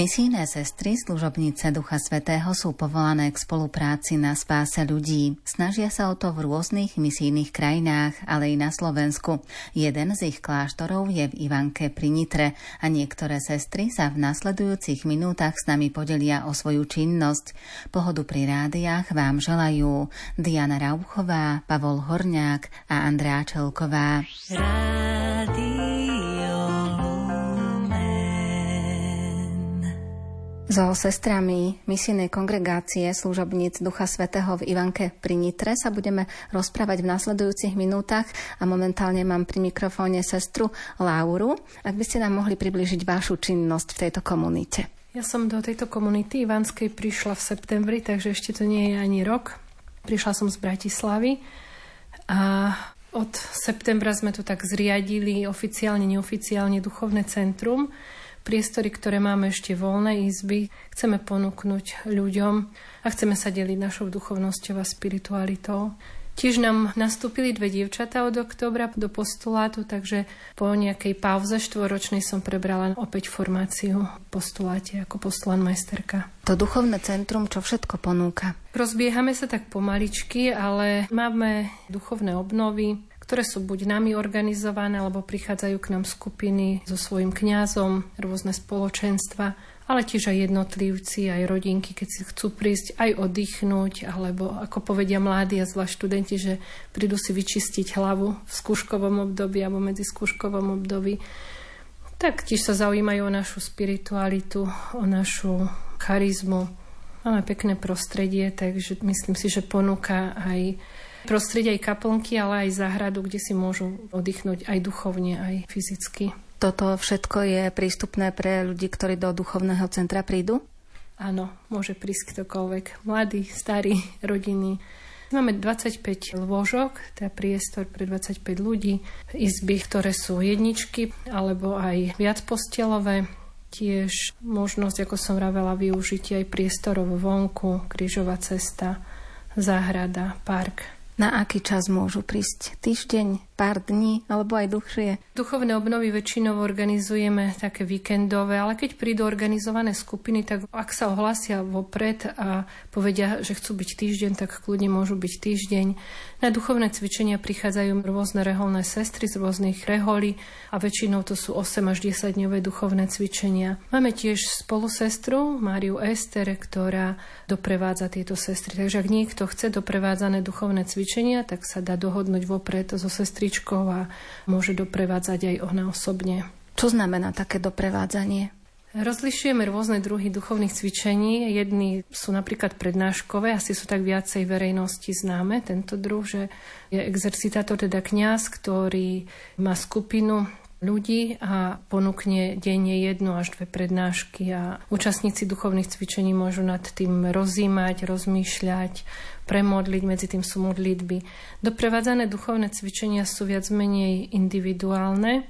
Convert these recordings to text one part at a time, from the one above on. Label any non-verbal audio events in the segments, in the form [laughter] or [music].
Misijné sestry, služobnice Ducha Svetého sú povolané k spolupráci na spáse ľudí. Snažia sa o to v rôznych misijných krajinách, ale i na Slovensku. Jeden z ich kláštorov je v Ivanke pri Nitre a niektoré sestry sa v nasledujúcich minútach s nami podelia o svoju činnosť. Pohodu pri rádiách vám želajú Diana Rauchová, Pavol Horňák a Andrá Čelková. Rádio. So sestrami misijnej kongregácie služobníc Ducha Svetého v Ivanke pri Nitre sa budeme rozprávať v nasledujúcich minútach a momentálne mám pri mikrofóne sestru Lauru. Ak by ste nám mohli približiť vašu činnosť v tejto komunite. Ja som do tejto komunity Ivanskej prišla v septembri, takže ešte to nie je ani rok. Prišla som z Bratislavy a od septembra sme tu tak zriadili oficiálne, neoficiálne duchovné centrum, priestory, ktoré máme ešte voľné izby, chceme ponúknuť ľuďom a chceme sa deliť našou duchovnosťou a spiritualitou. Tiež nám nastúpili dve dievčatá od oktobra do postulátu, takže po nejakej pauze štvoročnej som prebrala opäť formáciu postuláte ako postulán majsterka. To duchovné centrum čo všetko ponúka? Rozbiehame sa tak pomaličky, ale máme duchovné obnovy, ktoré sú buď nami organizované, alebo prichádzajú k nám skupiny so svojím kňazom, rôzne spoločenstva, ale tiež aj jednotlivci, aj rodinky, keď si chcú prísť aj oddychnúť, alebo ako povedia mladí a zvlášť študenti, že prídu si vyčistiť hlavu v skúškovom období alebo medzi skúškovom období. Tak tiež sa zaujímajú o našu spiritualitu, o našu charizmu. Máme pekné prostredie, takže myslím si, že ponúka aj prostredie aj kaplnky, ale aj záhradu, kde si môžu oddychnúť aj duchovne, aj fyzicky. Toto všetko je prístupné pre ľudí, ktorí do duchovného centra prídu? Áno, môže prísť ktokoľvek. Mladí, starí, rodiny. Máme 25 lôžok, teda priestor pre 25 ľudí, izby, ktoré sú jedničky alebo aj viac postelové. Tiež možnosť, ako som vravela, využiť aj priestorov vonku, krížová cesta, záhrada, park. Na aký čas môžu prísť? Týždeň, pár dní alebo aj dlhšie? Duchovné obnovy väčšinou organizujeme také víkendové, ale keď prídu organizované skupiny, tak ak sa ohlásia vopred a povedia, že chcú byť týždeň, tak kľudne môžu byť týždeň. Na duchovné cvičenia prichádzajú rôzne reholné sestry z rôznych reholí a väčšinou to sú 8 až 10 dňové duchovné cvičenia. Máme tiež spolu sestru Máriu Ester, ktorá doprevádza tieto sestry. Takže ak niekto chce doprevádzané duchovné cvičenia, tak sa dá dohodnúť vopred so sestričkou a môže doprevádzať aj ona osobne. Čo znamená také doprevádzanie? Rozlišujeme rôzne druhy duchovných cvičení. Jedni sú napríklad prednáškové, asi sú tak viacej verejnosti známe. Tento druh, že je exercitátor, teda kňaz, ktorý má skupinu ľudí a ponúkne denne jednu až dve prednášky a účastníci duchovných cvičení môžu nad tým rozímať, rozmýšľať, premodliť, medzi tým sú modlitby. Doprevádzané duchovné cvičenia sú viac menej individuálne,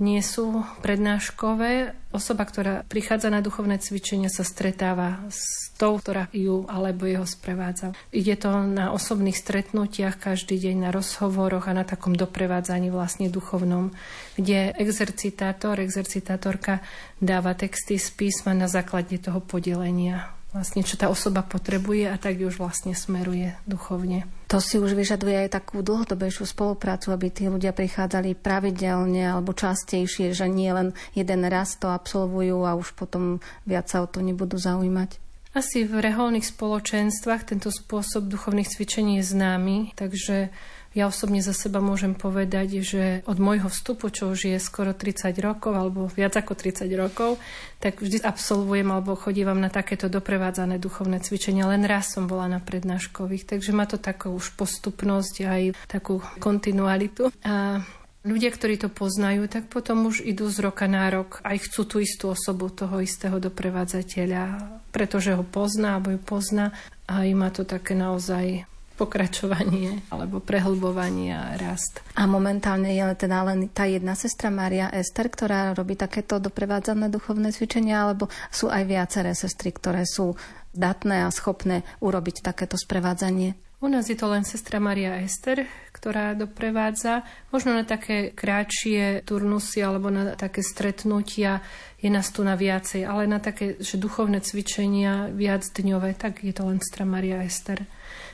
nie sú prednáškové. Osoba, ktorá prichádza na duchovné cvičenia, sa stretáva s tou, ktorá ju alebo jeho sprevádza. Ide to na osobných stretnutiach každý deň, na rozhovoroch a na takom doprevádzaní vlastne duchovnom, kde exercitátor, exercitátorka dáva texty z písma na základe toho podelenia vlastne čo tá osoba potrebuje a tak už vlastne smeruje duchovne. To si už vyžaduje aj takú dlhodobejšiu spoluprácu, aby tí ľudia prichádzali pravidelne alebo častejšie, že nie len jeden raz to absolvujú a už potom viac sa o to nebudú zaujímať. Asi v reholných spoločenstvách tento spôsob duchovných cvičení je známy, takže ja osobne za seba môžem povedať, že od môjho vstupu, čo už je skoro 30 rokov, alebo viac ako 30 rokov, tak vždy absolvujem alebo chodívam na takéto doprevádzané duchovné cvičenia. Len raz som bola na prednáškových, takže má to takú už postupnosť aj takú kontinualitu. A Ľudia, ktorí to poznajú, tak potom už idú z roka na rok, aj chcú tú istú osobu toho istého doprevádzateľa, pretože ho pozná alebo ju pozná a má to také naozaj pokračovanie alebo prehlbovanie a rast. A momentálne je teda len tá jedna sestra Maria Ester, ktorá robí takéto doprevádzané duchovné cvičenia, alebo sú aj viaceré sestry, ktoré sú datné a schopné urobiť takéto sprevádzanie? U nás je to len sestra Maria Ester, ktorá doprevádza. Možno na také kratšie turnusy alebo na také stretnutia je nás tu na viacej, ale na také, že duchovné cvičenia viac dňové, tak je to len sestra Maria Ester.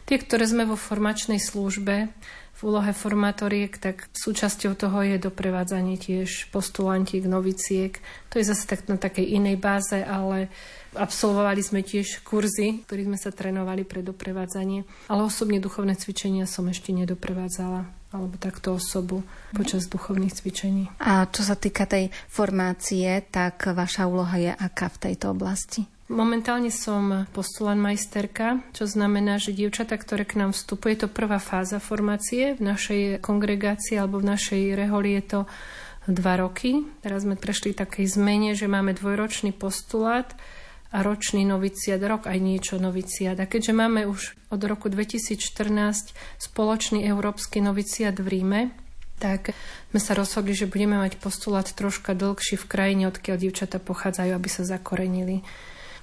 Tie, ktoré sme vo formačnej službe, v úlohe formatoriek, tak súčasťou toho je doprevádzanie tiež postulantiek, noviciek. To je zase tak na takej inej báze, ale absolvovali sme tiež kurzy, ktorých sme sa trénovali pre doprevádzanie. Ale osobne duchovné cvičenia som ešte nedoprevádzala alebo takto osobu počas duchovných cvičení. A čo sa týka tej formácie, tak vaša úloha je aká v tejto oblasti? Momentálne som postulan majsterka, čo znamená, že dievčata, ktoré k nám vstupujú, je to prvá fáza formácie v našej kongregácii alebo v našej reholi je to dva roky. Teraz sme prešli takej zmene, že máme dvojročný postulát a ročný noviciat, rok aj niečo noviciat. A keďže máme už od roku 2014 spoločný európsky noviciat v Ríme, tak sme sa rozhodli, že budeme mať postulát troška dlhší v krajine, odkiaľ dievčata pochádzajú, aby sa zakorenili.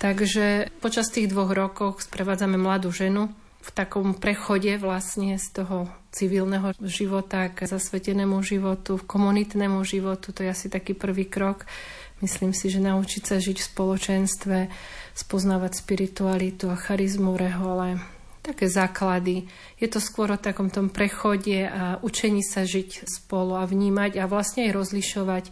Takže počas tých dvoch rokov sprevádzame mladú ženu v takom prechode vlastne z toho civilného života k zasvetenému životu, v komunitnému životu. To je asi taký prvý krok. Myslím si, že naučiť sa žiť v spoločenstve, spoznávať spiritualitu a charizmu rehole, také základy. Je to skôr o takom tom prechode a učení sa žiť spolu a vnímať a vlastne aj rozlišovať,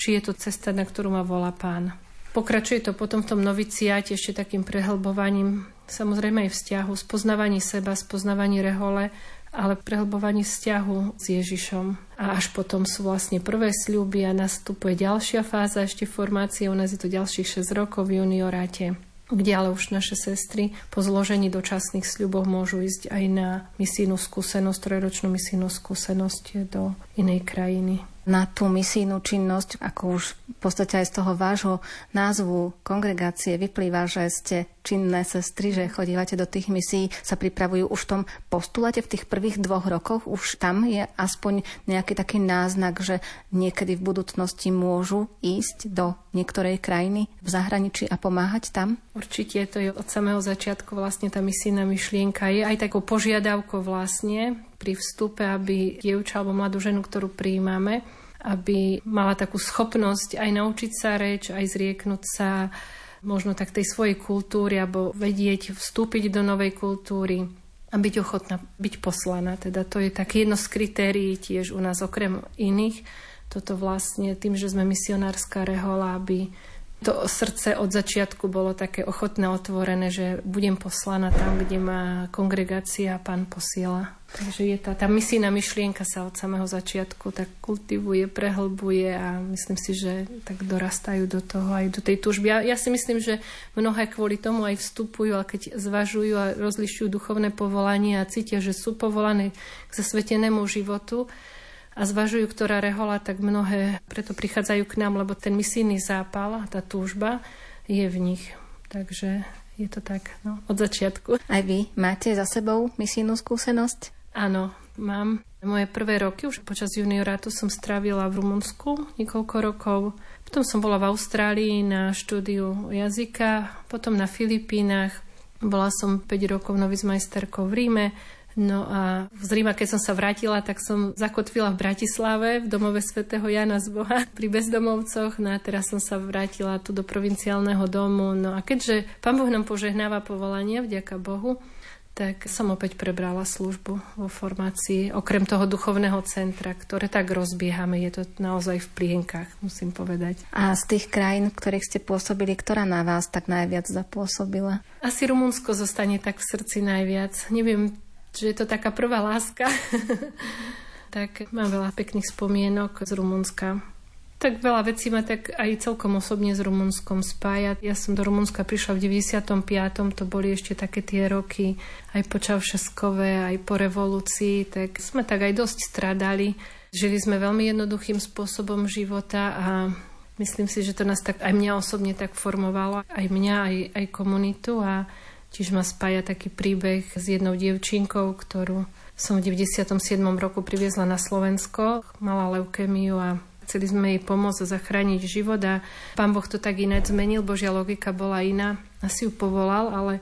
či je to cesta, na ktorú ma volá pán. Pokračuje to potom v tom noviciate ešte takým prehlbovaním, samozrejme aj vzťahu, spoznávaní seba, spoznávaní rehole, ale prehlbovaní vzťahu s Ježišom. A až potom sú vlastne prvé sľuby a nastupuje ďalšia fáza ešte formácie, u nás je to ďalších 6 rokov v junioráte kde ale už naše sestry po zložení dočasných sľubov môžu ísť aj na misijnú skúsenosť, trojročnú misijnú skúsenosť do inej krajiny na tú misijnú činnosť, ako už v podstate aj z toho vášho názvu kongregácie vyplýva, že ste činné sestry, že chodívate do tých misií, sa pripravujú už v tom postulate v tých prvých dvoch rokoch, už tam je aspoň nejaký taký náznak, že niekedy v budúcnosti môžu ísť do niektorej krajiny v zahraničí a pomáhať tam? Určite to je od samého začiatku vlastne tá misijná myšlienka. Je aj takou požiadavkou vlastne pri vstupe, aby dievča alebo mladú ženu, ktorú prijímame, aby mala takú schopnosť aj naučiť sa reč, aj zrieknúť sa možno tak tej svojej kultúry, alebo vedieť vstúpiť do novej kultúry a byť ochotná byť poslaná. Teda to je tak jedno z kritérií tiež u nás okrem iných. Toto vlastne tým, že sme misionárska rehola, aby to srdce od začiatku bolo také ochotné, otvorené, že budem poslaná tam, kde ma kongregácia pán posiela. Takže je tá, tá misijná myšlienka sa od samého začiatku tak kultivuje, prehlbuje a myslím si, že tak dorastajú do toho aj do tej túžby. Ja, ja si myslím, že mnohé kvôli tomu aj vstupujú, a keď zvažujú a rozlišujú duchovné povolanie a cítia, že sú povolané k zasvetenému životu, a zvažujú, ktorá rehola, tak mnohé preto prichádzajú k nám, lebo ten misijný zápal, tá túžba je v nich. Takže je to tak no, od začiatku. Aj vy máte za sebou misijnú skúsenosť? Áno, mám. Moje prvé roky už počas juniorátu som strávila v Rumunsku niekoľko rokov. Potom som bola v Austrálii na štúdiu jazyka, potom na Filipínach. Bola som 5 rokov novizmajsterkou v Ríme, No a z Ríma, keď som sa vrátila, tak som zakotvila v Bratislave, v domove svätého Jana z Boha, [laughs] pri bezdomovcoch. No a teraz som sa vrátila tu do provinciálneho domu. No a keďže Pán Boh nám požehnáva povolanie, vďaka Bohu, tak som opäť prebrala službu vo formácii, okrem toho duchovného centra, ktoré tak rozbiehame. Je to naozaj v plienkach, musím povedať. A z tých krajín, v ktorých ste pôsobili, ktorá na vás tak najviac zapôsobila? Asi Rumunsko zostane tak v srdci najviac. Neviem, že je to taká prvá láska. [laughs] tak mám veľa pekných spomienok z Rumunska. Tak veľa vecí ma tak aj celkom osobne s Rumunskom spája. Ja som do Rumunska prišla v 95. To boli ešte také tie roky aj po Čaušeskové, aj po revolúcii. Tak sme tak aj dosť stradali. Žili sme veľmi jednoduchým spôsobom života a myslím si, že to nás tak aj mňa osobne tak formovalo. Aj mňa, aj, aj komunitu a Tiež ma spája taký príbeh s jednou dievčinkou, ktorú som v 97. roku priviezla na Slovensko. Mala leukémiu a chceli sme jej pomôcť a zachrániť život a pán Boh to tak ináč zmenil, Božia logika bola iná. Asi ju povolal, ale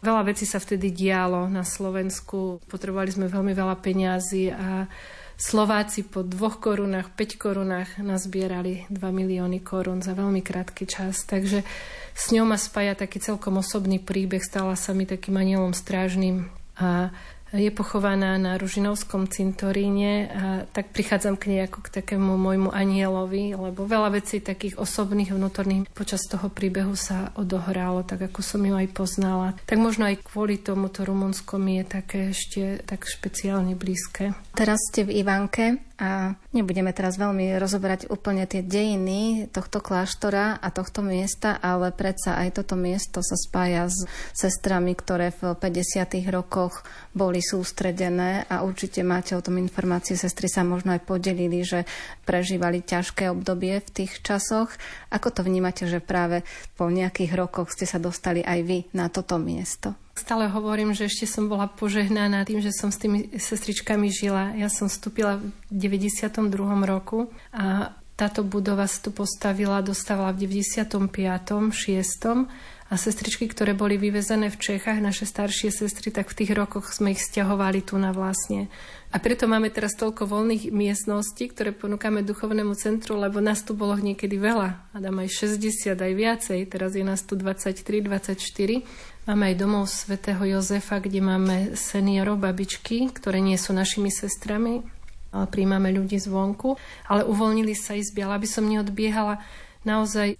Veľa vecí sa vtedy dialo na Slovensku. Potrebovali sme veľmi veľa peňazí a Slováci po dvoch korunách, 5 korunách nazbierali 2 milióny korún za veľmi krátky čas. Takže s ňou ma spája taký celkom osobný príbeh. Stala sa mi takým anielom strážnym a je pochovaná na Ružinovskom cintoríne a tak prichádzam k nej ako k takému môjmu anielovi, lebo veľa vecí takých osobných, vnútorných počas toho príbehu sa odohralo, tak ako som ju aj poznala. Tak možno aj kvôli tomu to Rumunsko mi je také ešte tak špeciálne blízke. Teraz ste v Ivanke a nebudeme teraz veľmi rozoberať úplne tie dejiny tohto kláštora a tohto miesta, ale predsa aj toto miesto sa spája s sestrami, ktoré v 50. rokoch boli sústredené a určite máte o tom informácie. Sestry sa možno aj podelili, že prežívali ťažké obdobie v tých časoch. Ako to vnímate, že práve po nejakých rokoch ste sa dostali aj vy na toto miesto? Stále hovorím, že ešte som bola požehnaná tým, že som s tými sestričkami žila. Ja som vstúpila v 92. roku a táto budova sa tu postavila, dostávala v 95. 6. A sestričky, ktoré boli vyvezené v Čechách, naše staršie sestry, tak v tých rokoch sme ich stiahovali tu na vlastne. A preto máme teraz toľko voľných miestností, ktoré ponúkame duchovnému centru, lebo nás tu bolo niekedy veľa. Adam aj 60, aj viacej. Teraz je nás tu 23, 24. Máme aj domov svätého Jozefa, kde máme seniorov, babičky, ktoré nie sú našimi sestrami, ale príjmame ľudí zvonku. Ale uvoľnili sa izby, ale aby som neodbiehala, naozaj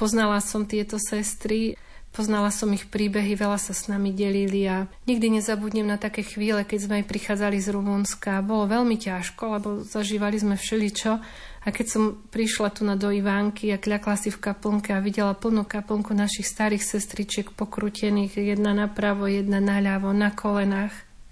poznala som tieto sestry, Poznala som ich príbehy, veľa sa s nami delili a nikdy nezabudnem na také chvíle, keď sme aj prichádzali z Rumunska. Bolo veľmi ťažko, lebo zažívali sme všeličo a keď som prišla tu na do Ivánky a kľakla si v kaplnke a videla plnú kaplnku našich starých sestričiek pokrutených, jedna napravo, jedna naľavo, na kolenách,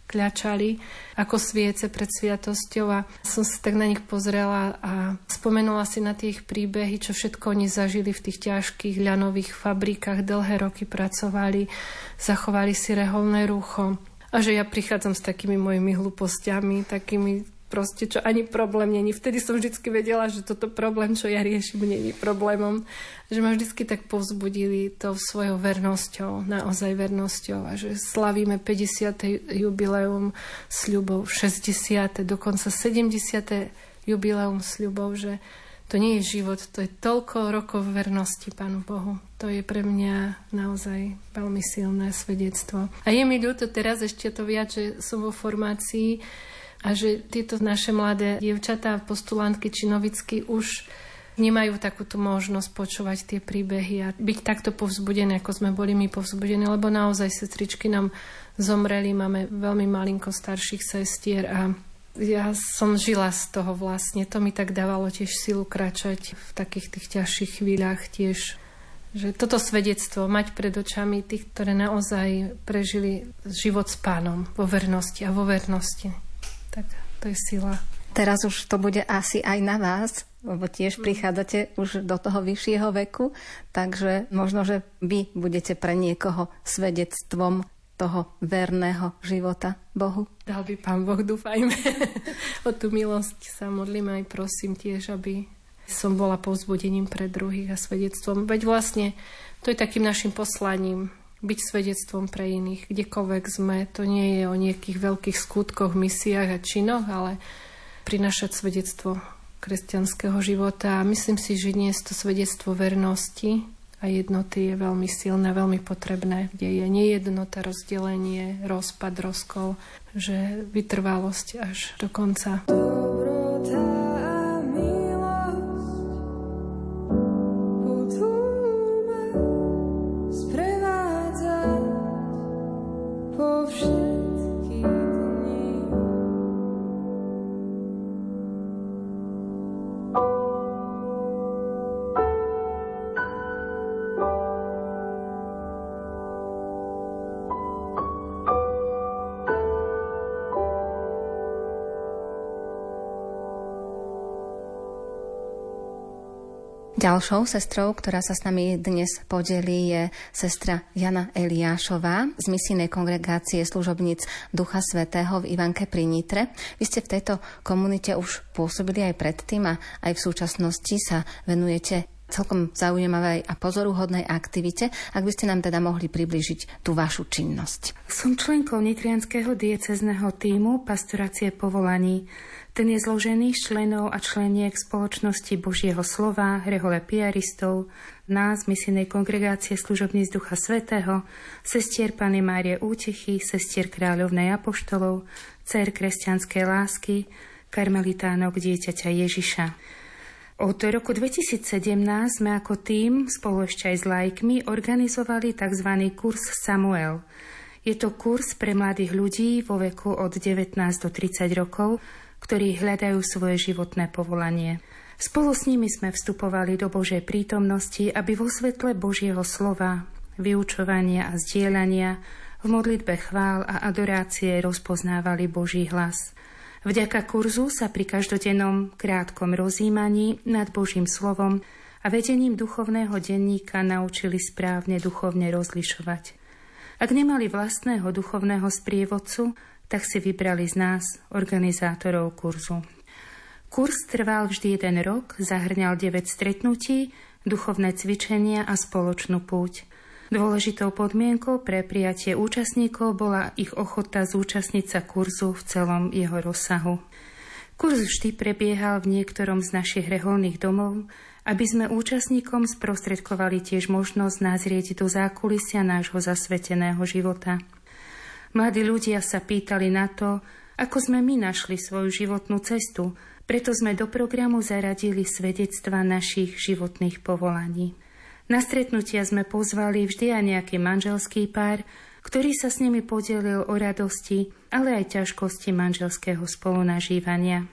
kľačali ako sviece pred sviatosťou a som sa tak na nich pozrela a spomenula si na tie ich príbehy, čo všetko oni zažili v tých ťažkých ľanových fabrikách, dlhé roky pracovali, zachovali si reholné rucho a že ja prichádzam s takými mojimi hlúpostiami, takými proste, čo ani problém není. Vtedy som vždy vedela, že toto problém, čo ja riešim, není problémom. Že ma vždy tak povzbudili to svojou vernosťou, naozaj vernosťou a že slavíme 50. jubileum sľubov, 60. dokonca 70. jubileum sľubov, že to nie je život, to je toľko rokov vernosti Pánu Bohu. To je pre mňa naozaj veľmi silné svedectvo. A je mi ľúto teraz ešte to viac, že som vo formácii, a že tieto naše mladé dievčatá, postulantky či novicky už nemajú takúto možnosť počúvať tie príbehy a byť takto povzbudené, ako sme boli my povzbudení, lebo naozaj sestričky nám zomreli, máme veľmi malinko starších sestier a ja som žila z toho vlastne. To mi tak dávalo tiež silu kračať v takých tých ťažších chvíľach tiež že toto svedectvo mať pred očami tých, ktoré naozaj prežili život s pánom vo vernosti a vo vernosti tak to je sila. Teraz už to bude asi aj na vás, lebo tiež mm. prichádzate už do toho vyššieho veku, takže možno, že vy budete pre niekoho svedectvom toho verného života Bohu. Dal by Pán Boh, dúfajme. [laughs] o tú milosť sa modlím aj prosím tiež, aby som bola povzbudením pre druhých a svedectvom. Veď vlastne to je takým našim poslaním, byť svedectvom pre iných, kdekoľvek sme. To nie je o nejakých veľkých skutkoch, misiách a činoch, ale prinašať svedectvo kresťanského života. A myslím si, že dnes to svedectvo vernosti a jednoty je veľmi silné, veľmi potrebné, kde je nejednota, rozdelenie, rozpad, rozkol, že vytrvalosť až do konca. Dobrota. novos Ďalšou sestrou, ktorá sa s nami dnes podelí, je sestra Jana Eliášová z misijnej kongregácie služobníc Ducha Svetého v Ivanke pri Nitre. Vy ste v tejto komunite už pôsobili aj predtým a aj v súčasnosti sa venujete celkom zaujímavej a pozoruhodnej aktivite, ak by ste nám teda mohli približiť tú vašu činnosť. Som členkou Nitrianského diecezného týmu Pastorácie povolaní. Ten je zložený z členov a členiek spoločnosti Božieho slova, rehole piaristov, nás, misijnej kongregácie z Ducha Svetého, sestier Pany Márie Útechy, sestier Kráľovnej Apoštolov, cer kresťanskej lásky, karmelitánok dieťaťa Ježiša. Od roku 2017 sme ako tým, spolu ešte aj s lajkmi, organizovali tzv. kurz Samuel. Je to kurz pre mladých ľudí vo veku od 19 do 30 rokov, ktorí hľadajú svoje životné povolanie. Spolu s nimi sme vstupovali do Božej prítomnosti, aby vo svetle Božieho slova, vyučovania a zdieľania v modlitbe chvál a adorácie rozpoznávali Boží hlas. Vďaka kurzu sa pri každodennom krátkom rozímaní nad Božím slovom a vedením duchovného denníka naučili správne duchovne rozlišovať. Ak nemali vlastného duchovného sprievodcu, tak si vybrali z nás, organizátorov kurzu. Kurs trval vždy jeden rok, zahrňal 9 stretnutí, duchovné cvičenia a spoločnú púť. Dôležitou podmienkou pre prijatie účastníkov bola ich ochota zúčastniť sa kurzu v celom jeho rozsahu. Kurz vždy prebiehal v niektorom z našich reholných domov, aby sme účastníkom sprostredkovali tiež možnosť nazrieť do zákulisia nášho zasveteného života. Mladí ľudia sa pýtali na to, ako sme my našli svoju životnú cestu, preto sme do programu zaradili svedectva našich životných povolaní. Na stretnutia sme pozvali vždy aj nejaký manželský pár, ktorý sa s nimi podelil o radosti, ale aj ťažkosti manželského spolunažívania.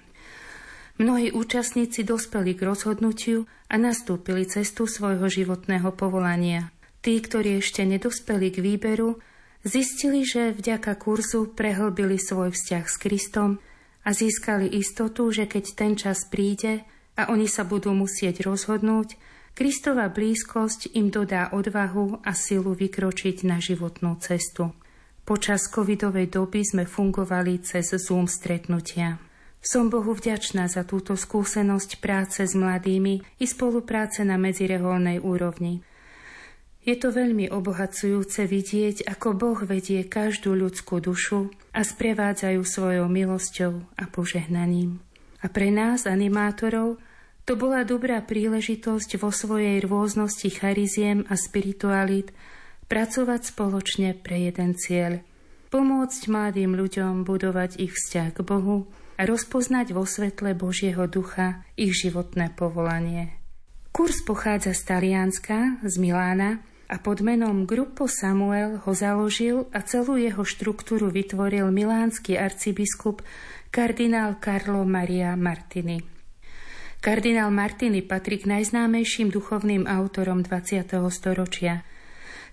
Mnohí účastníci dospeli k rozhodnutiu a nastúpili cestu svojho životného povolania. Tí, ktorí ešte nedospeli k výberu, zistili, že vďaka kurzu prehlbili svoj vzťah s Kristom a získali istotu, že keď ten čas príde a oni sa budú musieť rozhodnúť, Kristova blízkosť im dodá odvahu a silu vykročiť na životnú cestu. Počas covidovej doby sme fungovali cez Zoom stretnutia. Som Bohu vďačná za túto skúsenosť práce s mladými i spolupráce na medzireholnej úrovni. Je to veľmi obohacujúce vidieť, ako Boh vedie každú ľudskú dušu a sprevádzajú svojou milosťou a požehnaním. A pre nás, animátorov, to bola dobrá príležitosť vo svojej rôznosti chariziem a spiritualit pracovať spoločne pre jeden cieľ. Pomôcť mladým ľuďom budovať ich vzťah k Bohu a rozpoznať vo svetle Božieho ducha ich životné povolanie. Kurs pochádza z Talianska, z Milána a pod menom Gruppo Samuel ho založil a celú jeho štruktúru vytvoril milánsky arcibiskup kardinál Carlo Maria Martini. Kardinál Martini patrí k najznámejším duchovným autorom 20. storočia.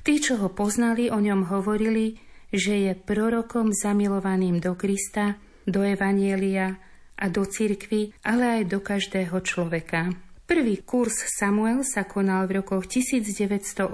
Tí, čo ho poznali, o ňom hovorili, že je prorokom zamilovaným do Krista, do Evanielia a do cirkvy, ale aj do každého človeka. Prvý kurz Samuel sa konal v rokoch 1989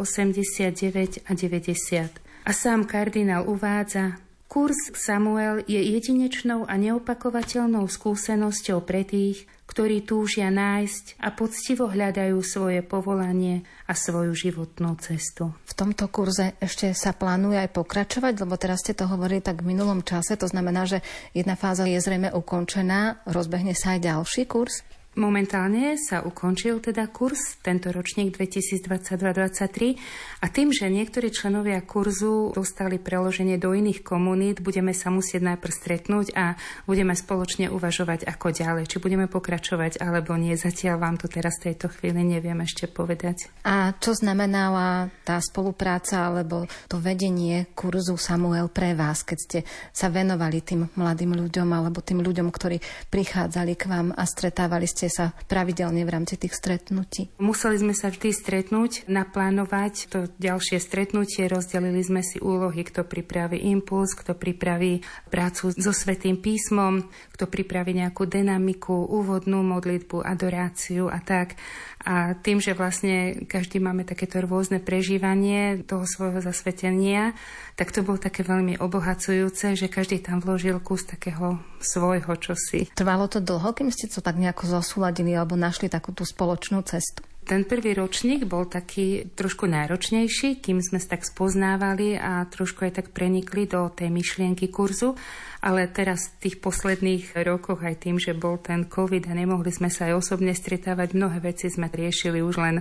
a 90. A sám kardinál uvádza, Kurs Samuel je jedinečnou a neopakovateľnou skúsenosťou pre tých, ktorí túžia nájsť a poctivo hľadajú svoje povolanie a svoju životnú cestu. V tomto kurze ešte sa plánuje aj pokračovať, lebo teraz ste to hovorili tak v minulom čase, to znamená, že jedna fáza je zrejme ukončená, rozbehne sa aj ďalší kurz? Momentálne sa ukončil teda kurz, tento ročník 2022-2023 a tým, že niektorí členovia kurzu dostali preloženie do iných komunít, budeme sa musieť najprv stretnúť a budeme spoločne uvažovať ako ďalej. Či budeme pokračovať alebo nie, zatiaľ vám to teraz v tejto chvíli neviem ešte povedať. A čo znamenala tá spolupráca alebo to vedenie kurzu Samuel pre vás, keď ste sa venovali tým mladým ľuďom alebo tým ľuďom, ktorí prichádzali k vám a stretávali ste sa pravidelne v rámci tých stretnutí? Museli sme sa vždy stretnúť, naplánovať to ďalšie stretnutie, rozdelili sme si úlohy, kto pripraví impuls, kto pripraví prácu so Svetým písmom, kto pripraví nejakú dynamiku, úvodnú modlitbu, adoráciu a tak. A tým, že vlastne každý máme takéto rôzne prežívanie toho svojho zasvetenia, tak to bolo také veľmi obohacujúce, že každý tam vložil kus takého svojho čosi. Trvalo to dlho, kým ste to tak nejako zosúladili alebo našli takú tú spoločnú cestu? Ten prvý ročník bol taký trošku náročnejší, kým sme sa tak spoznávali a trošku aj tak prenikli do tej myšlienky kurzu. Ale teraz v tých posledných rokoch aj tým, že bol ten COVID a nemohli sme sa aj osobne stretávať, mnohé veci sme riešili už len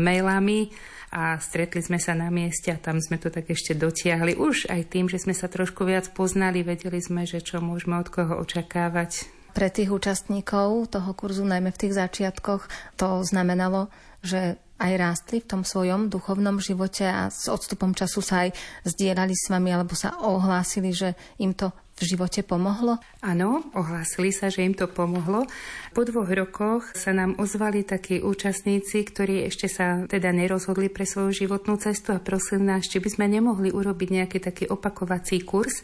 mailami a stretli sme sa na mieste a tam sme to tak ešte dotiahli. Už aj tým, že sme sa trošku viac poznali, vedeli sme, že čo môžeme od koho očakávať pre tých účastníkov toho kurzu, najmä v tých začiatkoch, to znamenalo, že aj rástli v tom svojom duchovnom živote a s odstupom času sa aj zdieľali s vami alebo sa ohlásili, že im to v živote pomohlo? Áno, ohlásili sa, že im to pomohlo. Po dvoch rokoch sa nám ozvali takí účastníci, ktorí ešte sa teda nerozhodli pre svoju životnú cestu a prosili nás, či by sme nemohli urobiť nejaký taký opakovací kurz.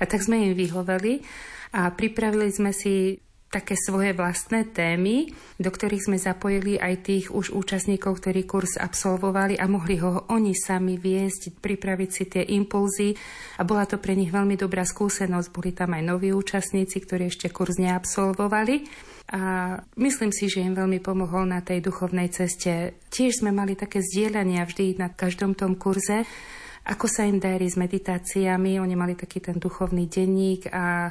A tak sme im vyhovali a pripravili sme si také svoje vlastné témy, do ktorých sme zapojili aj tých už účastníkov, ktorí kurz absolvovali a mohli ho oni sami viesť, pripraviť si tie impulzy a bola to pre nich veľmi dobrá skúsenosť. Boli tam aj noví účastníci, ktorí ešte kurz neabsolvovali a myslím si, že im veľmi pomohol na tej duchovnej ceste. Tiež sme mali také zdieľania vždy na každom tom kurze, ako sa im darí s meditáciami. Oni mali taký ten duchovný denník a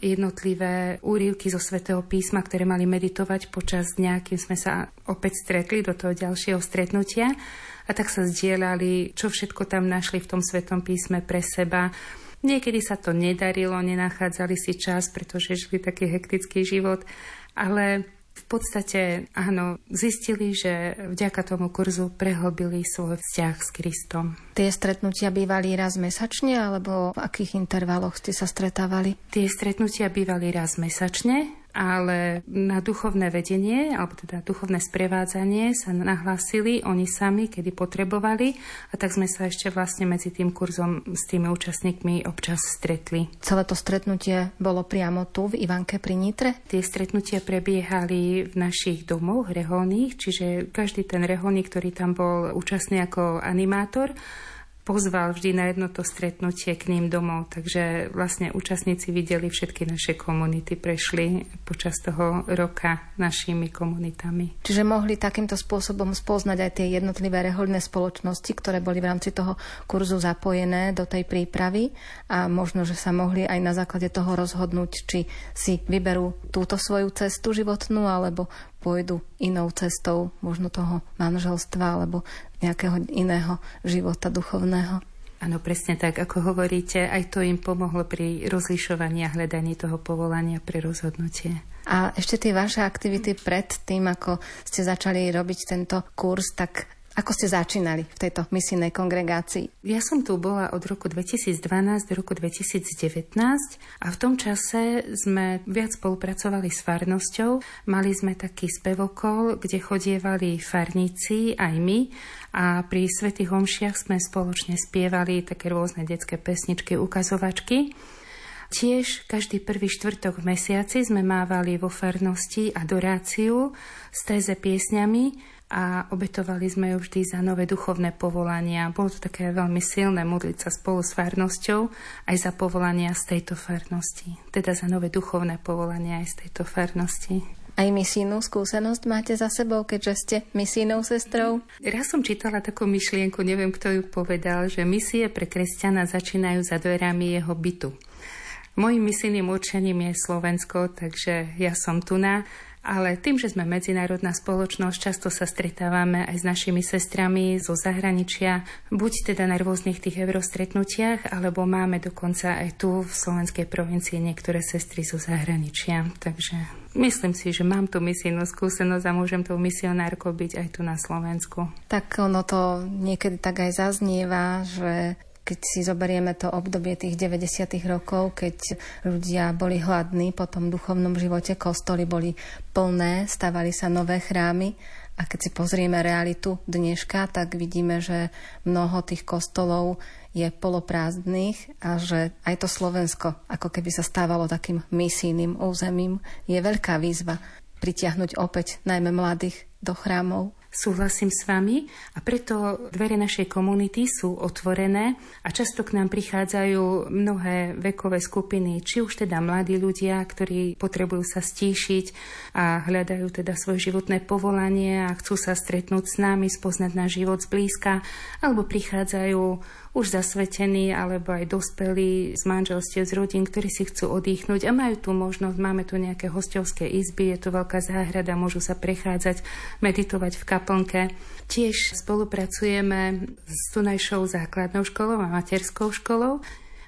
jednotlivé úrivky zo svätého písma, ktoré mali meditovať počas dňa, kým sme sa opäť stretli do toho ďalšieho stretnutia. A tak sa zdieľali, čo všetko tam našli v tom svetom písme pre seba. Niekedy sa to nedarilo, nenachádzali si čas, pretože žili taký hektický život, ale podstate áno, zistili, že vďaka tomu kurzu prehlbili svoj vzťah s Kristom. Tie stretnutia bývali raz mesačne, alebo v akých intervaloch ste sa stretávali? Tie stretnutia bývali raz mesačne, ale na duchovné vedenie, alebo teda duchovné sprevádzanie sa nahlásili oni sami, kedy potrebovali a tak sme sa ešte vlastne medzi tým kurzom s tými účastníkmi občas stretli. Celé to stretnutie bolo priamo tu v Ivanke pri Nitre? Tie stretnutia prebiehali v našich domoch reholných, čiže každý ten reholník, ktorý tam bol účastný ako animátor, pozval vždy na jedno to stretnutie k ním domov, takže vlastne účastníci videli všetky naše komunity, prešli počas toho roka našimi komunitami. Čiže mohli takýmto spôsobom spoznať aj tie jednotlivé rehoľné spoločnosti, ktoré boli v rámci toho kurzu zapojené do tej prípravy a možno, že sa mohli aj na základe toho rozhodnúť, či si vyberú túto svoju cestu životnú alebo pôjdu inou cestou, možno toho manželstva alebo nejakého iného života duchovného. Áno, presne tak, ako hovoríte, aj to im pomohlo pri rozlišovaní a hľadaní toho povolania pre rozhodnutie. A ešte tie vaše aktivity pred tým, ako ste začali robiť tento kurz, tak ako ste začínali v tejto misijnej kongregácii? Ja som tu bola od roku 2012 do roku 2019 a v tom čase sme viac spolupracovali s farnosťou. Mali sme taký spevokol, kde chodievali farníci, aj my a pri Svetých homšiach sme spoločne spievali také rôzne detské pesničky, ukazovačky. Tiež každý prvý štvrtok v mesiaci sme mávali vo farnosti adoráciu s téze piesňami a obetovali sme ju vždy za nové duchovné povolania. Bolo to také veľmi silné modliť sa spolu s farnosťou aj za povolania z tejto farnosti. Teda za nové duchovné povolania aj z tejto farnosti. Aj misijnú skúsenosť máte za sebou, keďže ste misijnou sestrou? Raz som čítala takú myšlienku, neviem, kto ju povedal, že misie pre kresťana začínajú za dverami jeho bytu. Mojím misijným určením je Slovensko, takže ja som tu na ale tým, že sme medzinárodná spoločnosť, často sa stretávame aj s našimi sestrami zo zahraničia, buď teda na rôznych tých eurostretnutiach, alebo máme dokonca aj tu v slovenskej provincii niektoré sestry zo zahraničia. Takže myslím si, že mám tú misijnú skúsenosť a môžem tou misionárkou byť aj tu na Slovensku. Tak ono to niekedy tak aj zaznieva, že keď si zoberieme to obdobie tých 90. rokov, keď ľudia boli hladní po tom duchovnom živote, kostoly boli plné, stavali sa nové chrámy a keď si pozrieme realitu dneška, tak vidíme, že mnoho tých kostolov je poloprázdnych a že aj to Slovensko, ako keby sa stávalo takým misijným územím, je veľká výzva pritiahnuť opäť najmä mladých do chrámov. Súhlasím s vami a preto dvere našej komunity sú otvorené a často k nám prichádzajú mnohé vekové skupiny, či už teda mladí ľudia, ktorí potrebujú sa stíšiť a hľadajú teda svoje životné povolanie a chcú sa stretnúť s nami, spoznať náš život zblízka, alebo prichádzajú už zasvetení alebo aj dospelí z manželstiev, z rodín, ktorí si chcú oddychnúť a majú tu možnosť, máme tu nejaké hostovské izby, je tu veľká záhrada, môžu sa prechádzať, meditovať v kaplnke. Tiež spolupracujeme s tunajšou základnou školou a materskou školou.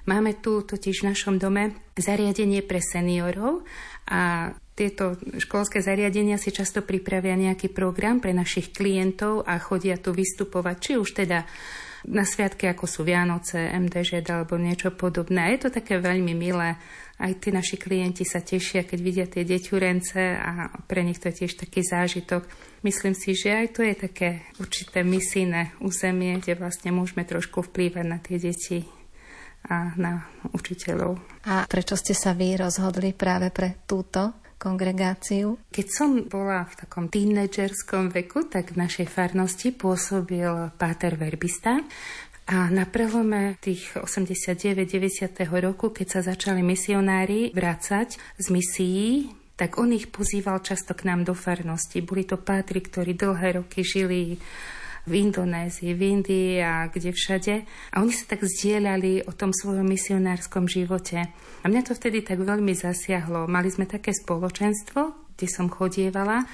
Máme tu totiž v našom dome zariadenie pre seniorov a tieto školské zariadenia si často pripravia nejaký program pre našich klientov a chodia tu vystupovať, či už teda na sviatky, ako sú Vianoce, MDŽ alebo niečo podobné. A je to také veľmi milé. Aj tí naši klienti sa tešia, keď vidia tie deťurence a pre nich to je tiež taký zážitok. Myslím si, že aj to je také určité misijné územie, kde vlastne môžeme trošku vplývať na tie deti a na učiteľov. A prečo ste sa vy rozhodli práve pre túto kongregáciu? Keď som bola v takom tínedžerskom veku, tak v našej farnosti pôsobil páter verbista, a na prelome tých 89-90. roku, keď sa začali misionári vrácať z misií, tak on ich pozýval často k nám do farnosti. Boli to pátri, ktorí dlhé roky žili v Indonézii, v Indii a kde všade. A oni sa tak zdieľali o tom svojom misionárskom živote. A mňa to vtedy tak veľmi zasiahlo. Mali sme také spoločenstvo, kde som chodievala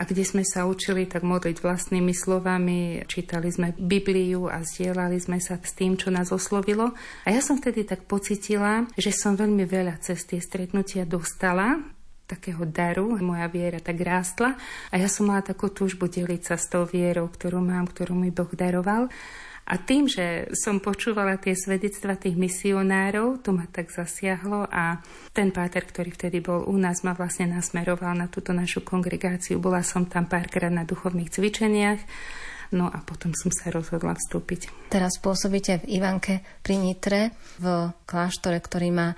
a kde sme sa učili tak modliť vlastnými slovami, čítali sme Bibliu a zdieľali sme sa s tým, čo nás oslovilo. A ja som vtedy tak pocitila, že som veľmi veľa cez tie stretnutia dostala, takého daru, moja viera tak rástla a ja som mala takú túžbu deliť sa s tou vierou, ktorú mám, ktorú mi Boh daroval. A tým, že som počúvala tie svedectva tých misionárov, to ma tak zasiahlo a ten páter, ktorý vtedy bol u nás, ma vlastne nasmeroval na túto našu kongregáciu. Bola som tam párkrát na duchovných cvičeniach No a potom som sa rozhodla vstúpiť. Teraz pôsobíte v Ivanke pri Nitre, v kláštore, ktorý má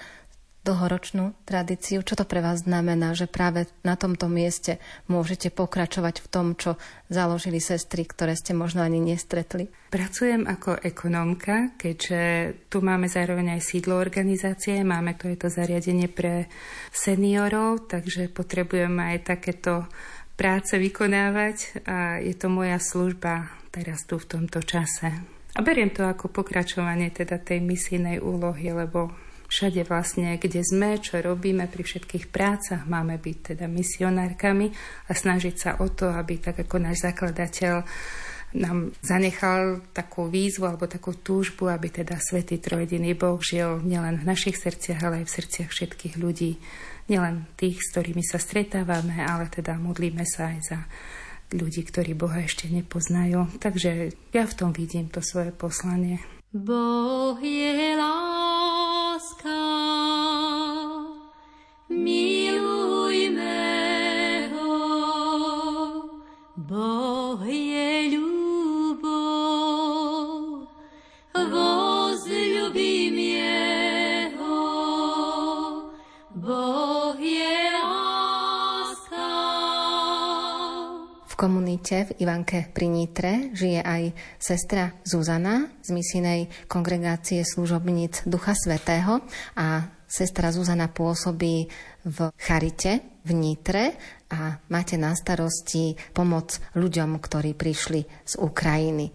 dlhoročnú tradíciu. Čo to pre vás znamená, že práve na tomto mieste môžete pokračovať v tom, čo založili sestry, ktoré ste možno ani nestretli? Pracujem ako ekonómka, keďže tu máme zároveň aj sídlo organizácie, máme to je to zariadenie pre seniorov, takže potrebujeme aj takéto práce vykonávať a je to moja služba teraz tu v tomto čase. A beriem to ako pokračovanie teda tej misijnej úlohy, lebo všade vlastne, kde sme, čo robíme pri všetkých prácach, máme byť teda misionárkami a snažiť sa o to, aby tak ako náš zakladateľ nám zanechal takú výzvu alebo takú túžbu, aby teda Svetý Trojediný Boh žil nielen v našich srdciach, ale aj v srdciach všetkých ľudí. Nielen tých, s ktorými sa stretávame, ale teda modlíme sa aj za ľudí, ktorí Boha ešte nepoznajú. Takže ja v tom vidím to svoje poslanie. Boh je láska, Komunite v Ivanke pri Nitre žije aj sestra Zuzana z misijnej kongregácie služobníc Ducha Svetého a sestra Zuzana pôsobí v Charite v Nitre a máte na starosti pomoc ľuďom, ktorí prišli z Ukrajiny.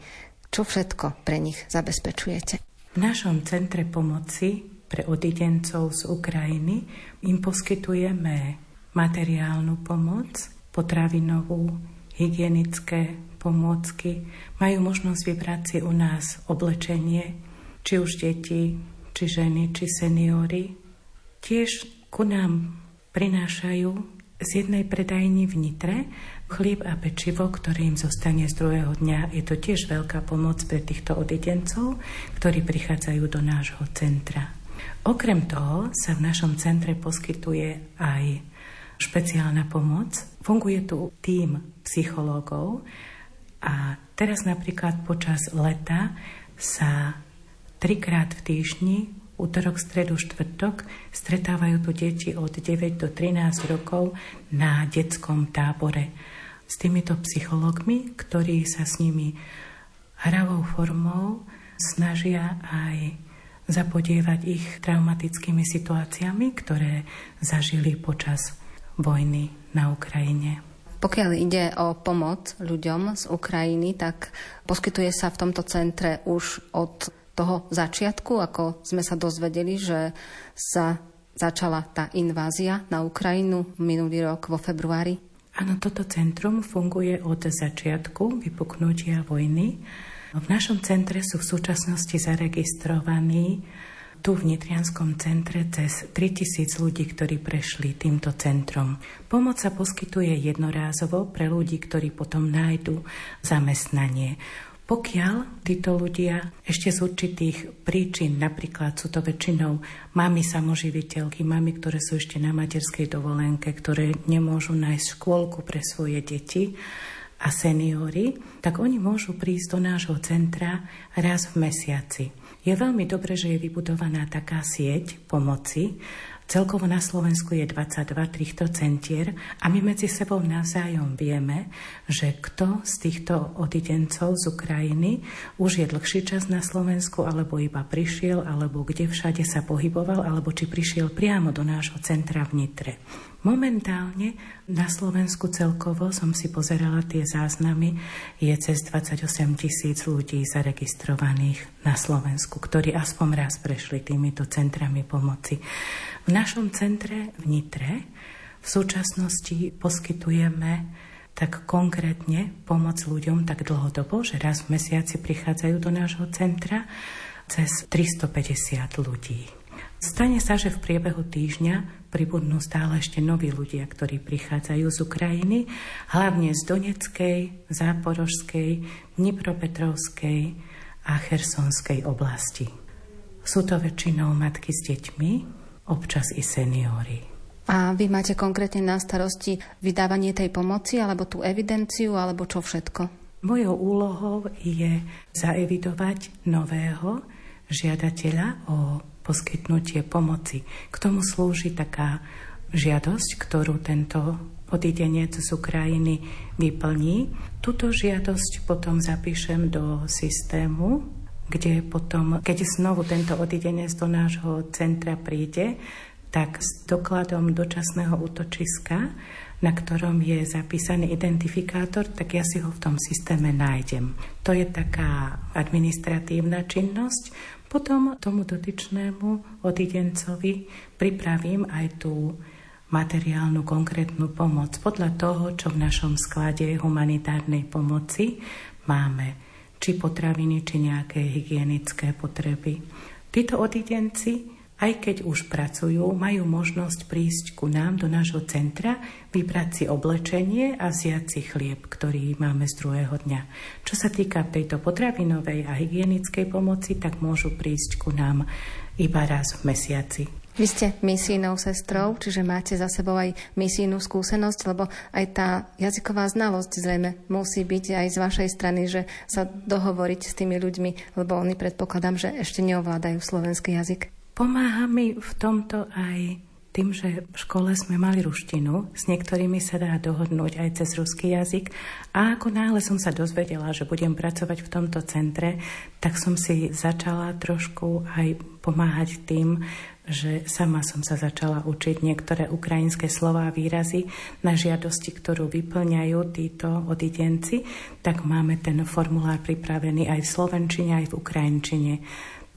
Čo všetko pre nich zabezpečujete? V našom centre pomoci pre odidencov z Ukrajiny im poskytujeme materiálnu pomoc, potravinovú, hygienické pomôcky, majú možnosť vybrať si u nás oblečenie, či už deti, či ženy, či seniory. Tiež ku nám prinášajú z jednej predajny v Nitre chlieb a pečivo, ktoré im zostane z druhého dňa. Je to tiež veľká pomoc pre týchto odidencov, ktorí prichádzajú do nášho centra. Okrem toho sa v našom centre poskytuje aj špeciálna pomoc. Funguje tu tým psychológov, a teraz napríklad počas leta sa trikrát v týždni, útorok, stredu, štvrtok, stretávajú tu deti od 9 do 13 rokov na detskom tábore. s týmito psychológmi, ktorí sa s nimi hravou formou snažia aj zapodievať ich traumatickými situáciami, ktoré zažili počas vojny na Ukrajine. Pokiaľ ide o pomoc ľuďom z Ukrajiny, tak poskytuje sa v tomto centre už od toho začiatku, ako sme sa dozvedeli, že sa začala tá invázia na Ukrajinu minulý rok vo februári? Áno, toto centrum funguje od začiatku vypuknutia vojny. V našom centre sú v súčasnosti zaregistrovaní tu v Nitrianskom centre cez 3000 ľudí, ktorí prešli týmto centrom. Pomoc sa poskytuje jednorázovo pre ľudí, ktorí potom nájdu zamestnanie. Pokiaľ títo ľudia ešte z určitých príčin, napríklad sú to väčšinou mami samoživiteľky, mami, ktoré sú ešte na materskej dovolenke, ktoré nemôžu nájsť škôlku pre svoje deti a seniory, tak oni môžu prísť do nášho centra raz v mesiaci. Je veľmi dobré, že je vybudovaná taká sieť pomoci, Celkovo na Slovensku je 22 týchto centier a my medzi sebou navzájom vieme, že kto z týchto odidencov z Ukrajiny už je dlhší čas na Slovensku, alebo iba prišiel, alebo kde všade sa pohyboval, alebo či prišiel priamo do nášho centra v Nitre. Momentálne na Slovensku celkovo som si pozerala tie záznamy, je cez 28 tisíc ľudí zaregistrovaných na Slovensku, ktorí aspoň raz prešli týmito centrami pomoci. V našom centre v Nitre v súčasnosti poskytujeme tak konkrétne pomoc ľuďom tak dlhodobo, že raz v mesiaci prichádzajú do nášho centra cez 350 ľudí. Stane sa, že v priebehu týždňa pribudnú stále ešte noví ľudia, ktorí prichádzajú z Ukrajiny, hlavne z Doneckej, Záporožskej, Dnipropetrovskej a Chersonskej oblasti. Sú to väčšinou matky s deťmi, občas i seniory. A vy máte konkrétne na starosti vydávanie tej pomoci, alebo tú evidenciu, alebo čo všetko? Mojou úlohou je zaevidovať nového žiadateľa o poskytnutie pomoci. K tomu slúži taká žiadosť, ktorú tento odidenec z Ukrajiny vyplní. Tuto žiadosť potom zapíšem do systému, kde potom, keď znovu tento odidenec do nášho centra príde, tak s dokladom dočasného útočiska, na ktorom je zapísaný identifikátor, tak ja si ho v tom systéme nájdem. To je taká administratívna činnosť. Potom tomu dotyčnému odidencovi pripravím aj tú materiálnu konkrétnu pomoc podľa toho, čo v našom sklade humanitárnej pomoci máme, či potraviny, či nejaké hygienické potreby. Títo odidenci aj keď už pracujú, majú možnosť prísť ku nám do nášho centra, vybrať si oblečenie a vziať si chlieb, ktorý máme z druhého dňa. Čo sa týka tejto potravinovej a hygienickej pomoci, tak môžu prísť ku nám iba raz v mesiaci. Vy ste misijnou sestrou, čiže máte za sebou aj misijnú skúsenosť, lebo aj tá jazyková znalosť zrejme musí byť aj z vašej strany, že sa dohovoriť s tými ľuďmi, lebo oni predpokladám, že ešte neovládajú slovenský jazyk. Pomáha mi v tomto aj tým, že v škole sme mali ruštinu, s niektorými sa dá dohodnúť aj cez ruský jazyk a ako náhle som sa dozvedela, že budem pracovať v tomto centre, tak som si začala trošku aj pomáhať tým, že sama som sa začala učiť niektoré ukrajinské slová a výrazy na žiadosti, ktorú vyplňajú títo odidenci, tak máme ten formulár pripravený aj v slovenčine, aj v ukrajinčine.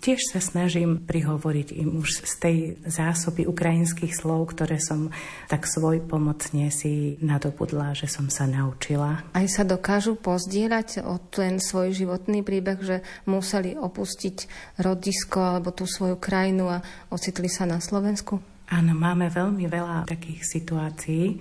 Tiež sa snažím prihovoriť im už z tej zásoby ukrajinských slov, ktoré som tak svoj pomocne si nadobudla, že som sa naučila. Aj sa dokážu pozdieľať o ten svoj životný príbeh, že museli opustiť rodisko alebo tú svoju krajinu a ocitli sa na Slovensku? Áno, máme veľmi veľa takých situácií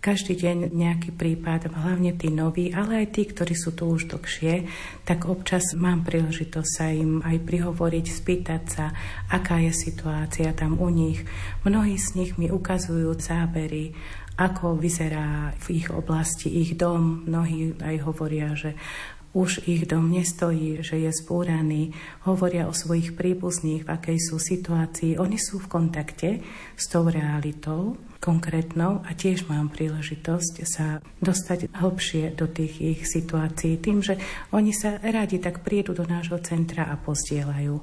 každý deň nejaký prípad, hlavne tí noví, ale aj tí, ktorí sú tu už dlhšie, tak občas mám príležitosť sa im aj prihovoriť, spýtať sa, aká je situácia tam u nich. Mnohí z nich mi ukazujú zábery, ako vyzerá v ich oblasti ich dom. Mnohí aj hovoria, že už ich dom nestojí, že je zbúraný, hovoria o svojich príbuzných, v akej sú situácii. Oni sú v kontakte s tou realitou konkrétnou a tiež mám príležitosť sa dostať hlbšie do tých ich situácií tým, že oni sa radi tak prídu do nášho centra a postielajú.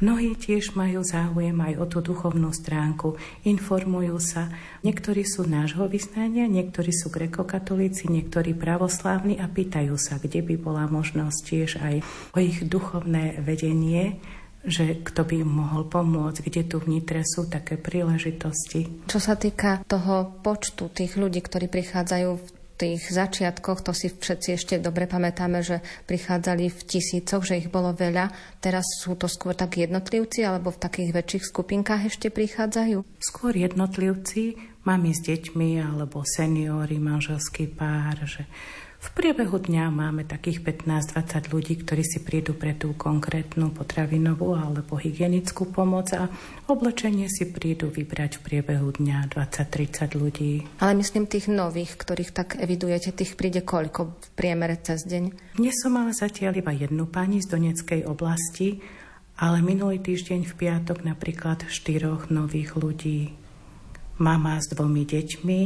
Mnohí tiež majú záujem aj o tú duchovnú stránku, informujú sa. Niektorí sú nášho vyznania, niektorí sú grekokatolíci, niektorí pravoslávni a pýtajú sa, kde by bola možnosť tiež aj o ich duchovné vedenie že kto by im mohol pomôcť, kde tu v Nitre sú také príležitosti. Čo sa týka toho počtu tých ľudí, ktorí prichádzajú v tých začiatkoch, to si všetci ešte dobre pamätáme, že prichádzali v tisícoch, že ich bolo veľa. Teraz sú to skôr tak jednotlivci alebo v takých väčších skupinkách ešte prichádzajú? Skôr jednotlivci, mami s deťmi alebo seniory, manželský pár, že v priebehu dňa máme takých 15-20 ľudí, ktorí si prídu pre tú konkrétnu potravinovú alebo hygienickú pomoc a oblečenie si prídu vybrať v priebehu dňa 20-30 ľudí. Ale myslím tých nových, ktorých tak evidujete, tých príde koľko v priemere cez deň? Dnes som mala zatiaľ iba jednu pani z Doneckej oblasti, ale minulý týždeň v piatok napríklad štyroch nových ľudí. Mama s dvomi deťmi,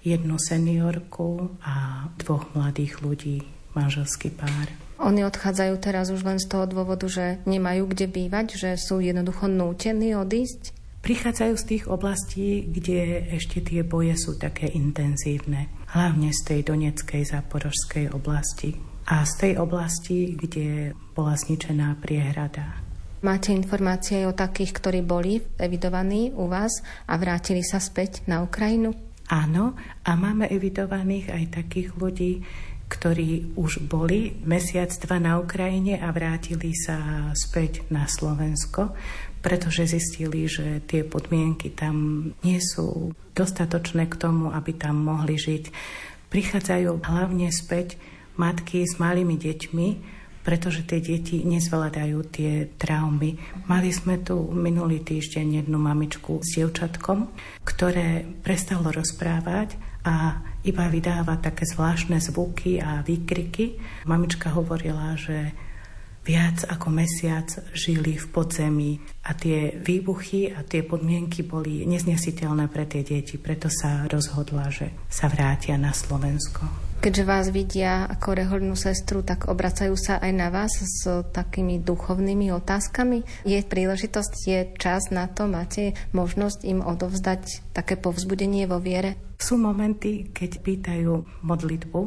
jednu seniorku a dvoch mladých ľudí, manželský pár. Oni odchádzajú teraz už len z toho dôvodu, že nemajú kde bývať, že sú jednoducho nútení odísť? Prichádzajú z tých oblastí, kde ešte tie boje sú také intenzívne. Hlavne z tej Doneckej, Záporožskej oblasti. A z tej oblasti, kde bola zničená priehrada. Máte informácie o takých, ktorí boli evidovaní u vás a vrátili sa späť na Ukrajinu? Áno, a máme evidovaných aj takých ľudí, ktorí už boli mesiac, dva na Ukrajine a vrátili sa späť na Slovensko, pretože zistili, že tie podmienky tam nie sú dostatočné k tomu, aby tam mohli žiť. Prichádzajú hlavne späť matky s malými deťmi, pretože tie deti nezvládajú tie traumy. Mali sme tu minulý týždeň jednu mamičku s dievčatkom, ktoré prestalo rozprávať a iba vydáva také zvláštne zvuky a výkriky. Mamička hovorila, že viac ako mesiac žili v podzemí a tie výbuchy a tie podmienky boli neznesiteľné pre tie deti, preto sa rozhodla, že sa vrátia na Slovensko. Keďže vás vidia ako rehoľnú sestru, tak obracajú sa aj na vás s takými duchovnými otázkami. Je príležitosť, je čas na to, máte možnosť im odovzdať také povzbudenie vo viere? Sú momenty, keď pýtajú modlitbu,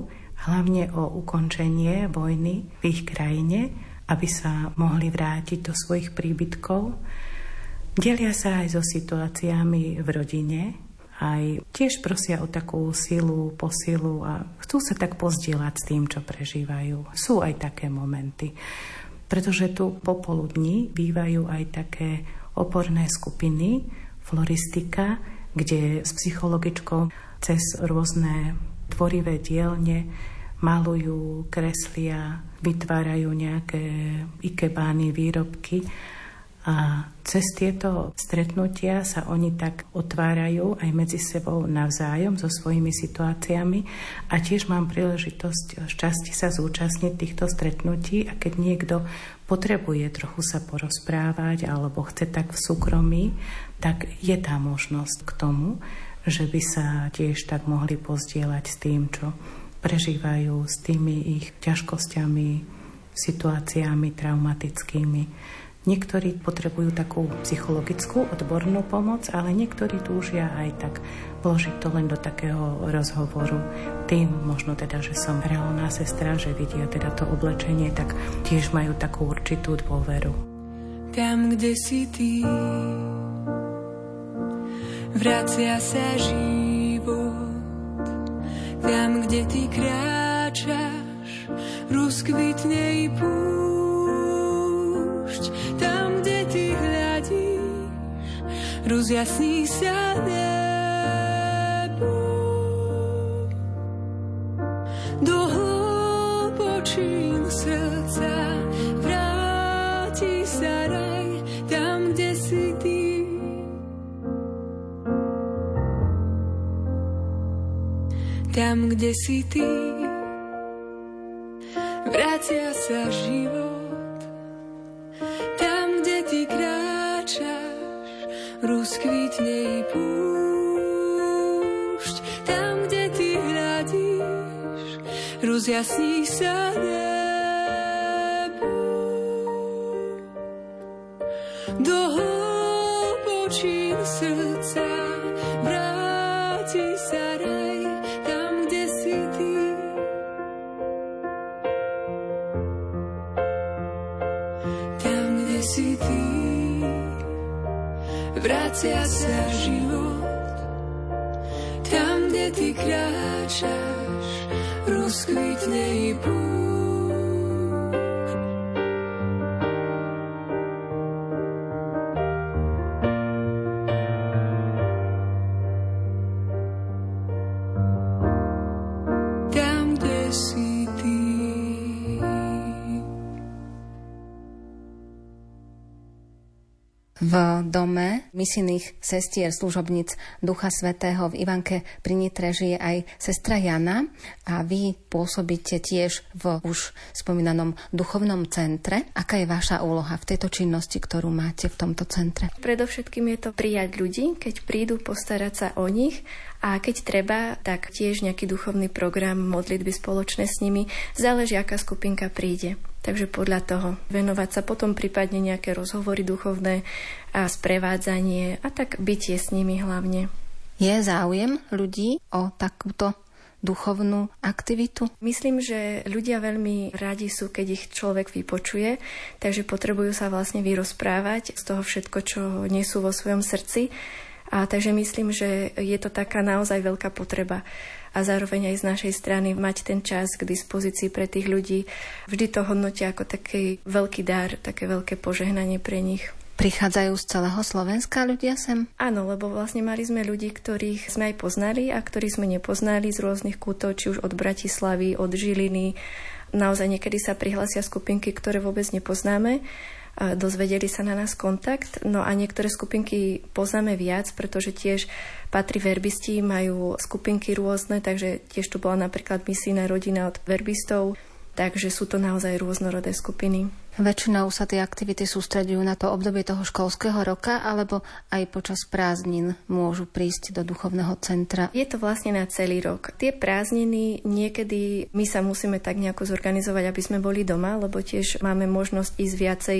hlavne o ukončenie vojny v ich krajine, aby sa mohli vrátiť do svojich príbytkov. Delia sa aj so situáciami v rodine, aj tiež prosia o takú silu, posilu a chcú sa tak pozdieľať s tým, čo prežívajú. Sú aj také momenty. Pretože tu popoludní bývajú aj také oporné skupiny, floristika, kde s psychologičkou cez rôzne tvorivé dielne malujú, kreslia, vytvárajú nejaké ikebány, výrobky a cez tieto stretnutia sa oni tak otvárajú aj medzi sebou navzájom so svojimi situáciami a tiež mám príležitosť šťastie sa zúčastniť týchto stretnutí a keď niekto potrebuje trochu sa porozprávať alebo chce tak v súkromí, tak je tá možnosť k tomu, že by sa tiež tak mohli pozdieľať s tým, čo prežívajú, s tými ich ťažkosťami, situáciami traumatickými. Niektorí potrebujú takú psychologickú, odbornú pomoc, ale niektorí túžia aj tak vložiť to len do takého rozhovoru. Tým možno teda, že som reálna sestra, že vidia teda to oblečenie, tak tiež majú takú určitú dôveru. Tam, kde si ty, vracia sa život. Tam, kde ty kráčaš, rozkvitne i púšť rozjasní sa nebo. Do hlbočín srdca vráti sa raj tam, kde si ty. Tam, kde si ty. Dome misijných sestier služobníc Ducha Svetého v Ivanke pri Nitre žije aj sestra Jana a vy pôsobíte tiež v už spomínanom duchovnom centre. Aká je vaša úloha v tejto činnosti, ktorú máte v tomto centre? Predovšetkým je to prijať ľudí, keď prídu, postarať sa o nich a keď treba, tak tiež nejaký duchovný program, modlitby spoločné s nimi. Záleží, aká skupinka príde. Takže podľa toho venovať sa potom prípadne nejaké rozhovory duchovné a sprevádzanie a tak bytie s nimi hlavne. Je záujem ľudí o takúto duchovnú aktivitu? Myslím, že ľudia veľmi radi sú, keď ich človek vypočuje, takže potrebujú sa vlastne vyrozprávať z toho všetko, čo nesú vo svojom srdci. A takže myslím, že je to taká naozaj veľká potreba a zároveň aj z našej strany mať ten čas k dispozícii pre tých ľudí. Vždy to hodnotia ako taký veľký dar, také veľké požehnanie pre nich. Prichádzajú z celého Slovenska ľudia sem? Áno, lebo vlastne mali sme ľudí, ktorých sme aj poznali a ktorých sme nepoznali z rôznych kútov, či už od Bratislavy, od Žiliny. Naozaj niekedy sa prihlasia skupinky, ktoré vôbec nepoznáme dozvedeli sa na nás kontakt. No a niektoré skupinky poznáme viac, pretože tiež patrí verbisti, majú skupinky rôzne, takže tiež tu bola napríklad misijná rodina od verbistov, takže sú to naozaj rôznorodé skupiny. Väčšinou sa tie aktivity sústredujú na to obdobie toho školského roka, alebo aj počas prázdnin môžu prísť do duchovného centra. Je to vlastne na celý rok. Tie prázdniny niekedy my sa musíme tak nejako zorganizovať, aby sme boli doma, lebo tiež máme možnosť ísť viacej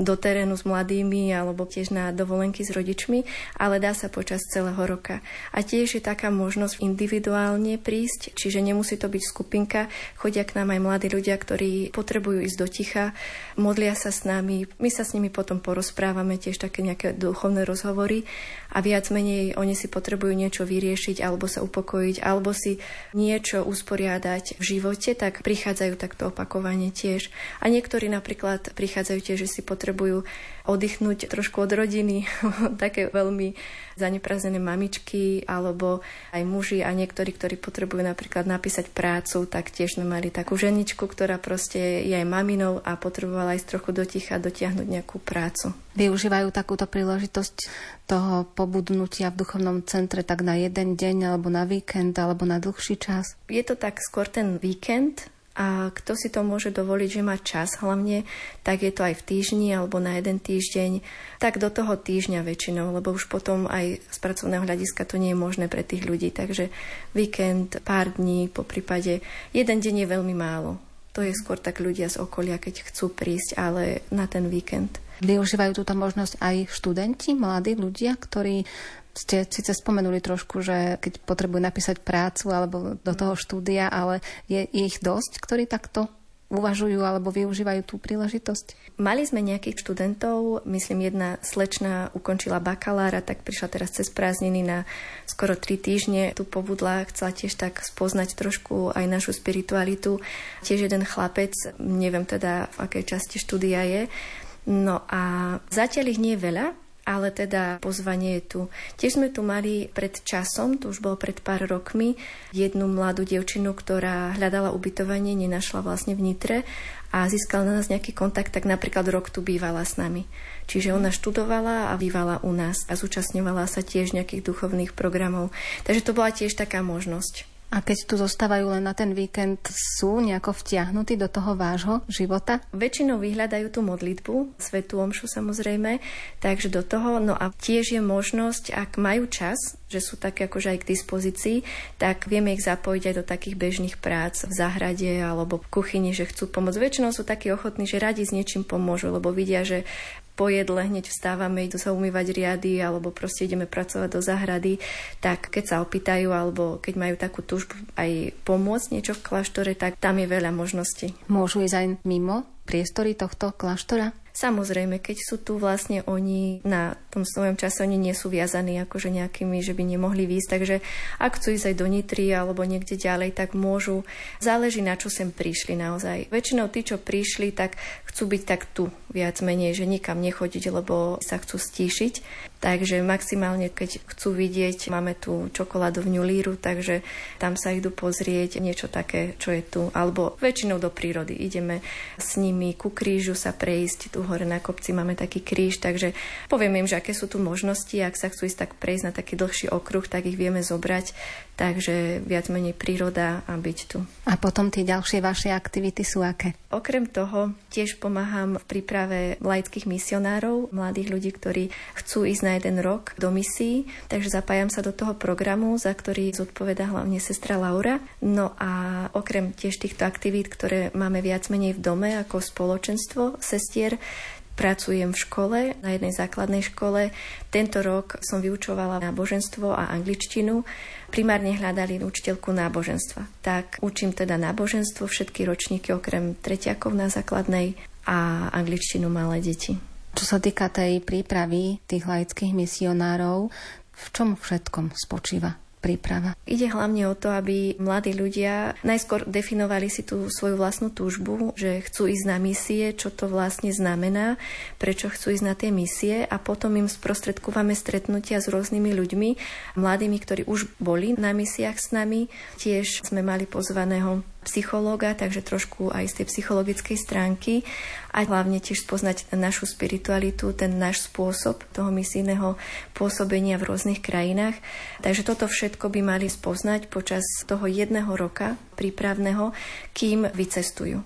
do terénu s mladými alebo tiež na dovolenky s rodičmi, ale dá sa počas celého roka. A tiež je taká možnosť individuálne prísť, čiže nemusí to byť skupinka. Chodia k nám aj mladí ľudia, ktorí potrebujú ísť do ticha, modlia sa s nami, my sa s nimi potom porozprávame, tiež také nejaké duchovné rozhovory a viac menej oni si potrebujú niečo vyriešiť alebo sa upokojiť alebo si niečo usporiadať v živote, tak prichádzajú takto opakovane tiež. A niektorí napríklad prichádzajú tiež, že si potrebujú oddychnúť trošku od rodiny, [laughs] také veľmi zaneprázdnené mamičky alebo aj muži a niektorí, ktorí potrebujú napríklad napísať prácu, tak tiež sme mali takú ženičku, ktorá proste je aj maminou a potrebovala ísť trochu do ticha dotiahnuť nejakú prácu. Využívajú takúto príležitosť toho pobudnutia v duchovnom centre tak na jeden deň alebo na víkend alebo na dlhší čas? Je to tak skôr ten víkend, a kto si to môže dovoliť, že má čas hlavne, tak je to aj v týždni alebo na jeden týždeň, tak do toho týždňa väčšinou, lebo už potom aj z pracovného hľadiska to nie je možné pre tých ľudí. Takže víkend, pár dní, po prípade jeden deň je veľmi málo. To je skôr tak ľudia z okolia, keď chcú prísť, ale na ten víkend. Využívajú túto možnosť aj študenti, mladí ľudia, ktorí ste síce spomenuli trošku, že keď potrebujú napísať prácu alebo do toho štúdia, ale je, ich dosť, ktorí takto uvažujú alebo využívajú tú príležitosť? Mali sme nejakých študentov, myslím jedna slečna ukončila bakalára, tak prišla teraz cez prázdniny na skoro tri týždne. Tu pobudla, chcela tiež tak spoznať trošku aj našu spiritualitu. Tiež jeden chlapec, neviem teda v akej časti štúdia je, No a zatiaľ ich nie je veľa, ale teda pozvanie je tu. Tiež sme tu mali pred časom, to už bolo pred pár rokmi, jednu mladú dievčinu, ktorá hľadala ubytovanie, nenašla vlastne v Nitre a získala na nás nejaký kontakt, tak napríklad rok tu bývala s nami. Čiže ona študovala a bývala u nás a zúčastňovala sa tiež nejakých duchovných programov. Takže to bola tiež taká možnosť A keď tu zostávajú len na ten víkend, sú nejako vtiahnutí do toho vášho života? Väčšinou vyhľadajú tú modlitbu, svetú omšu samozrejme, takže do toho, no a tiež je možnosť, ak majú čas, že sú také akože aj k dispozícii, tak vieme ich zapojiť aj do takých bežných prác v záhrade alebo v kuchyni, že chcú pomôcť. Väčšinou sú takí ochotní, že radi s niečím pomôžu, lebo vidia, že po jedle hneď vstávame, idú sa umývať riady alebo proste ideme pracovať do zahrady, tak keď sa opýtajú alebo keď majú takú túžbu aj pomôcť niečo v kláštore, tak tam je veľa možností. Môžu ísť aj mimo priestory tohto kláštora? Samozrejme, keď sú tu vlastne oni na tom svojom čase, oni nie sú viazaní akože nejakými, že by nemohli výjsť, takže ak chcú ísť aj do Nitry alebo niekde ďalej, tak môžu. Záleží na čo sem prišli naozaj. Väčšinou tí, čo prišli, tak chcú byť tak tu viac menej, že nikam nechodiť, lebo sa chcú stíšiť. Takže maximálne, keď chcú vidieť, máme tu čokoládovňu líru, takže tam sa idú pozrieť niečo také, čo je tu. Alebo väčšinou do prírody. Ideme s nimi ku krížu sa prejsť. Tu hore na kopci máme taký kríž, takže povieme im, že aké sú tu možnosti. Ak sa chcú ísť tak prejsť na taký dlhší okruh, tak ich vieme zobrať. Takže viac menej príroda a byť tu. A potom tie ďalšie vaše aktivity sú aké? Okrem toho tiež pomáham v príprave laických misionárov, mladých ľudí, ktorí chcú ísť na jeden rok do misií, takže zapájam sa do toho programu, za ktorý zodpoveda hlavne sestra Laura. No a okrem tiež týchto aktivít, ktoré máme viac menej v dome ako spoločenstvo sestier, pracujem v škole, na jednej základnej škole. Tento rok som vyučovala náboženstvo a angličtinu. Primárne hľadali učiteľku náboženstva. Tak učím teda náboženstvo, všetky ročníky okrem tretiakov na základnej a angličtinu malé deti. Čo sa týka tej prípravy tých laických misionárov, v čom všetkom spočíva príprava? Ide hlavne o to, aby mladí ľudia najskôr definovali si tú svoju vlastnú túžbu, že chcú ísť na misie, čo to vlastne znamená, prečo chcú ísť na tie misie a potom im sprostredkúvame stretnutia s rôznymi ľuďmi, mladými, ktorí už boli na misiách s nami. Tiež sme mali pozvaného psychológa, takže trošku aj z tej psychologickej stránky a hlavne tiež spoznať našu spiritualitu, ten náš spôsob toho misijného pôsobenia v rôznych krajinách. Takže toto všetko by mali spoznať počas toho jedného roka prípravného, kým vycestujú.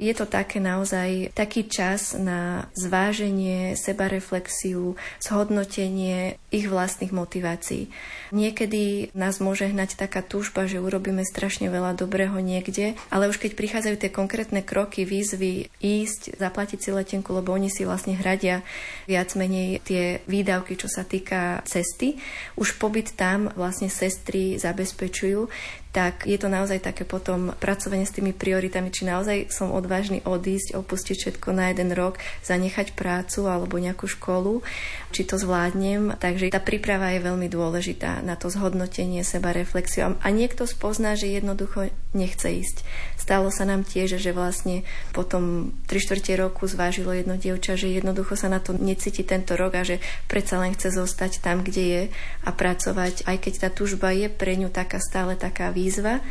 Je to také naozaj taký čas na zváženie, sebareflexiu, zhodnotenie ich vlastných motivácií. Niekedy nás môže hnať taká túžba, že urobíme strašne veľa dobrého niekde, ale už keď prichádzajú tie konkrétne kroky, výzvy, ísť, zaplatiť si letenku, lebo oni si vlastne hradia viac menej tie výdavky, čo sa týka cesty, už pobyt tam vlastne sestry zabezpečujú, tak je to naozaj také potom pracovanie s tými prioritami, či naozaj som odvážny odísť, opustiť všetko na jeden rok, zanechať prácu alebo nejakú školu, či to zvládnem. Takže tá príprava je veľmi dôležitá na to zhodnotenie seba, reflexiu. A niekto spozná, že jednoducho nechce ísť. Stalo sa nám tiež, že vlastne potom 3 čtvrte roku zvážilo jedno dievča, že jednoducho sa na to necíti tento rok a že predsa len chce zostať tam, kde je a pracovať, aj keď tá túžba je pre ňu taká stále taká výzva,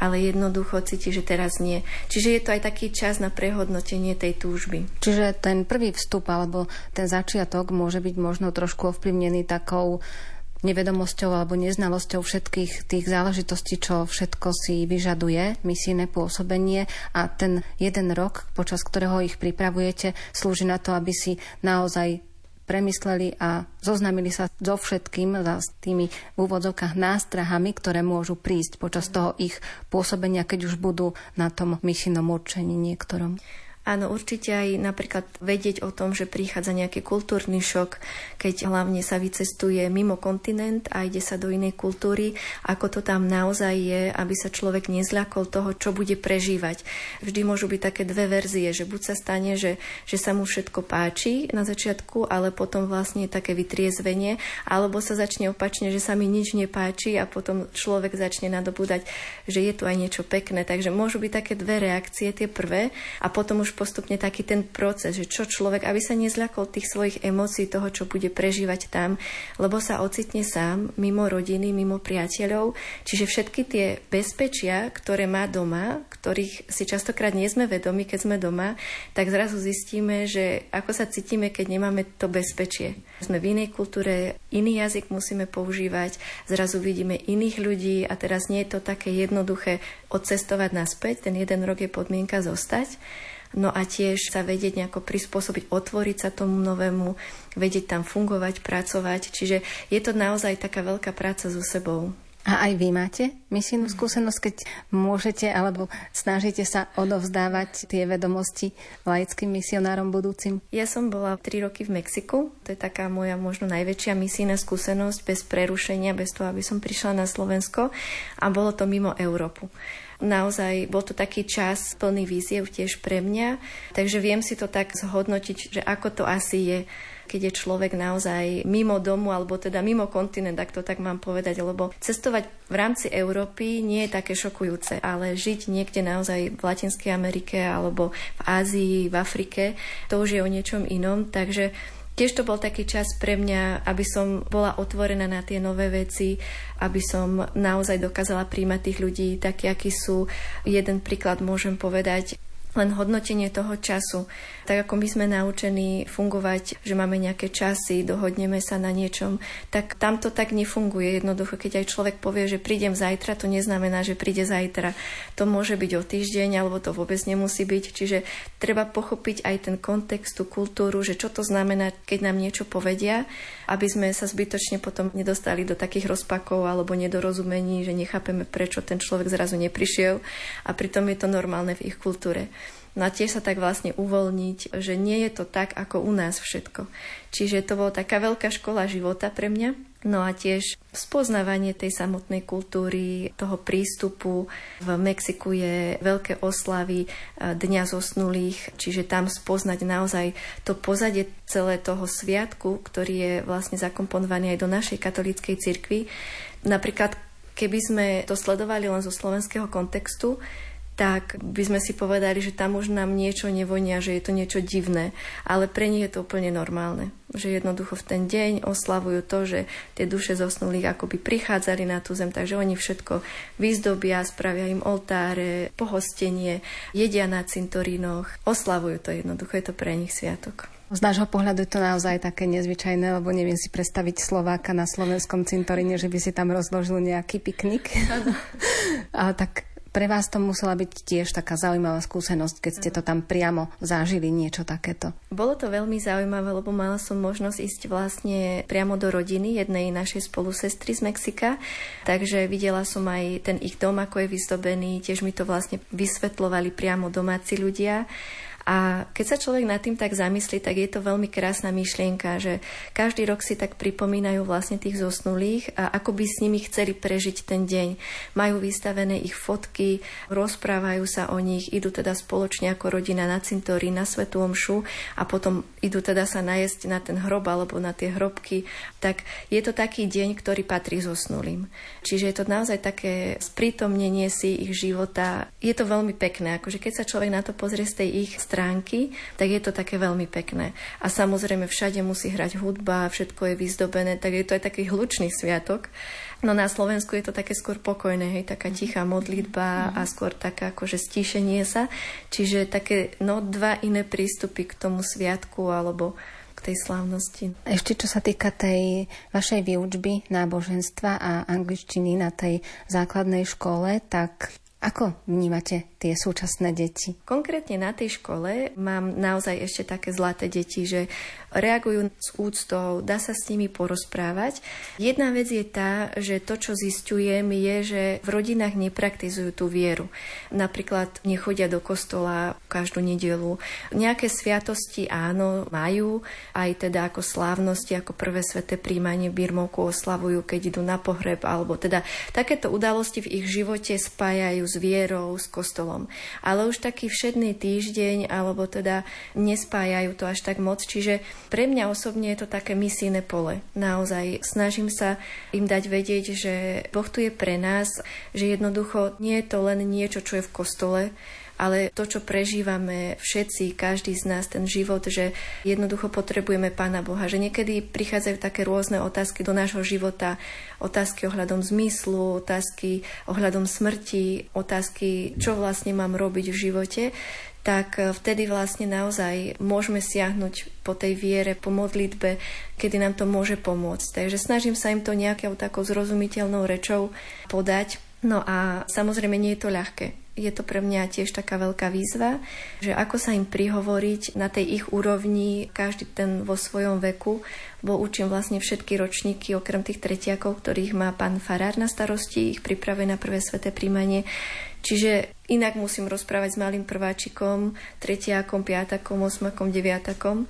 ale jednoducho cíti, že teraz nie. Čiže je to aj taký čas na prehodnotenie tej túžby. Čiže ten prvý vstup alebo ten začiatok môže byť možno trošku ovplyvnený takou nevedomosťou alebo neznalosťou všetkých tých záležitostí, čo všetko si vyžaduje misijné pôsobenie a ten jeden rok, počas ktorého ich pripravujete, slúži na to, aby si naozaj premysleli a zoznamili sa so všetkým, s tými v úvodzovkách nástrahami, ktoré môžu prísť počas toho ich pôsobenia, keď už budú na tom misijnom určení niektorom. Áno, určite aj napríklad vedieť o tom, že prichádza nejaký kultúrny šok, keď hlavne sa vycestuje mimo kontinent a ide sa do inej kultúry, ako to tam naozaj je, aby sa človek nezľakol toho, čo bude prežívať. Vždy môžu byť také dve verzie, že buď sa stane, že, že sa mu všetko páči na začiatku, ale potom vlastne je také vytriezvenie, alebo sa začne opačne, že sa mi nič nepáči a potom človek začne nadobúdať, že je tu aj niečo pekné. Takže môžu byť také dve reakcie, tie prvé, a potom už postupne taký ten proces, že čo človek, aby sa nezľakol tých svojich emócií, toho, čo bude prežívať tam, lebo sa ocitne sám, mimo rodiny, mimo priateľov. Čiže všetky tie bezpečia, ktoré má doma, ktorých si častokrát nie sme vedomi, keď sme doma, tak zrazu zistíme, že ako sa cítime, keď nemáme to bezpečie. Sme v inej kultúre, iný jazyk musíme používať, zrazu vidíme iných ľudí a teraz nie je to také jednoduché odcestovať naspäť, ten jeden rok je podmienka zostať. No a tiež sa vedieť nejako prispôsobiť, otvoriť sa tomu novému, vedieť tam fungovať, pracovať. Čiže je to naozaj taká veľká práca so sebou. A aj vy máte misijnú skúsenosť, keď môžete alebo snažíte sa odovzdávať tie vedomosti laickým misionárom budúcim? Ja som bola 3 roky v Mexiku. To je taká moja možno najväčšia misijná skúsenosť bez prerušenia, bez toho, aby som prišla na Slovensko. A bolo to mimo Európu. Naozaj bol to taký čas plný víziev tiež pre mňa, takže viem si to tak zhodnotiť, že ako to asi je keď je človek naozaj mimo domu alebo teda mimo kontinent, ak to tak mám povedať, lebo cestovať v rámci Európy nie je také šokujúce, ale žiť niekde naozaj v Latinskej Amerike alebo v Ázii, v Afrike, to už je o niečom inom, takže Tiež to bol taký čas pre mňa, aby som bola otvorená na tie nové veci, aby som naozaj dokázala príjmať tých ľudí takí, akí sú. Jeden príklad môžem povedať len hodnotenie toho času. Tak ako my sme naučení fungovať, že máme nejaké časy, dohodneme sa na niečom, tak tam to tak nefunguje. Jednoducho, keď aj človek povie, že prídem zajtra, to neznamená, že príde zajtra. To môže byť o týždeň, alebo to vôbec nemusí byť. Čiže treba pochopiť aj ten kontext, tú kultúru, že čo to znamená, keď nám niečo povedia, aby sme sa zbytočne potom nedostali do takých rozpakov alebo nedorozumení, že nechápeme, prečo ten človek zrazu neprišiel a pritom je to normálne v ich kultúre. No a tiež sa tak vlastne uvoľniť, že nie je to tak, ako u nás všetko. Čiže to bola taká veľká škola života pre mňa. No a tiež spoznávanie tej samotnej kultúry, toho prístupu. V Mexiku je veľké oslavy Dňa zosnulých, čiže tam spoznať naozaj to pozadie celé toho sviatku, ktorý je vlastne zakomponovaný aj do našej katolíckej cirkvi. Napríklad, keby sme to sledovali len zo slovenského kontextu, tak by sme si povedali, že tam už nám niečo nevonia, že je to niečo divné. Ale pre nich je to úplne normálne. Že jednoducho v ten deň oslavujú to, že tie duše zosnulých akoby prichádzali na tú zem, takže oni všetko vyzdobia, spravia im oltáre, pohostenie, jedia na cintorínoch, oslavujú to jednoducho, je to pre nich sviatok. Z nášho pohľadu je to naozaj také nezvyčajné, lebo neviem si predstaviť Slováka na slovenskom cintoríne, že by si tam rozložil nejaký piknik. [laughs] A tak pre vás to musela byť tiež taká zaujímavá skúsenosť, keď ste to tam priamo zažili, niečo takéto. Bolo to veľmi zaujímavé, lebo mala som možnosť ísť vlastne priamo do rodiny jednej našej spolusestry z Mexika, takže videla som aj ten ich dom, ako je vyzdobený, tiež mi to vlastne vysvetlovali priamo domáci ľudia a keď sa človek nad tým tak zamyslí, tak je to veľmi krásna myšlienka, že každý rok si tak pripomínajú vlastne tých zosnulých a ako by s nimi chceli prežiť ten deň. Majú vystavené ich fotky, rozprávajú sa o nich, idú teda spoločne ako rodina na cintorí, na Svetú Omšu a potom idú teda sa najesť na ten hrob alebo na tie hrobky. Tak je to taký deň, ktorý patrí zosnulým. Čiže je to naozaj také sprítomnenie si ich života. Je to veľmi pekné, akože keď sa človek na to pozrie z tej ich stránky, tak je to také veľmi pekné. A samozrejme všade musí hrať hudba, všetko je vyzdobené, tak je to aj taký hlučný sviatok. No na Slovensku je to také skôr pokojné, hej, taká tichá modlitba a skôr taká akože stíšenie sa. Čiže také no, dva iné prístupy k tomu sviatku alebo k tej slávnosti. Ešte čo sa týka tej vašej výučby náboženstva a angličtiny na tej základnej škole, tak ako vnímate tie súčasné deti? Konkrétne na tej škole mám naozaj ešte také zlaté deti, že reagujú s úctou, dá sa s nimi porozprávať. Jedna vec je tá, že to, čo zistujem, je, že v rodinách nepraktizujú tú vieru. Napríklad nechodia do kostola každú nedelu. Nejaké sviatosti áno, majú, aj teda ako slávnosti, ako prvé sveté príjmanie Birmovku oslavujú, keď idú na pohreb, alebo teda takéto udalosti v ich živote spájajú s vierou, s kostolom. Ale už taký všedný týždeň, alebo teda nespájajú to až tak moc. Čiže pre mňa osobne je to také misijné pole. Naozaj snažím sa im dať vedieť, že Boh tu je pre nás, že jednoducho nie je to len niečo, čo je v kostole, ale to, čo prežívame všetci, každý z nás, ten život, že jednoducho potrebujeme Pána Boha, že niekedy prichádzajú také rôzne otázky do nášho života, otázky ohľadom zmyslu, otázky ohľadom smrti, otázky, čo vlastne mám robiť v živote, tak e, vtedy vlastne naozaj môžeme siahnuť po tej viere, po modlitbe, kedy nám to môže pomôcť. Takže snažím sa im to nejakou takou zrozumiteľnou rečou podať. No a samozrejme nie je to ľahké. Je to pre mňa tiež taká veľká výzva, že ako sa im prihovoriť na tej ich úrovni, každý ten vo svojom veku, bo učím vlastne všetky ročníky, okrem tých tretiakov, ktorých má pán Farár na starosti, ich pripravuje na prvé sveté príjmanie. Čiže inak musím rozprávať s malým prváčikom, tretiakom, piatakom, osmakom, deviatakom.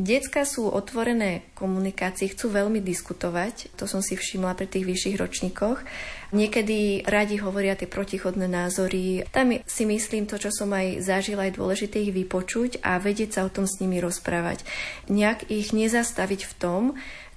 Decka sú otvorené komunikácii, chcú veľmi diskutovať, to som si všimla pri tých vyšších ročníkoch. Niekedy radi hovoria tie protichodné názory. Tam si myslím to, čo som aj zažila, je dôležité ich vypočuť a vedieť sa o tom s nimi rozprávať. Nejak ich nezastaviť v tom,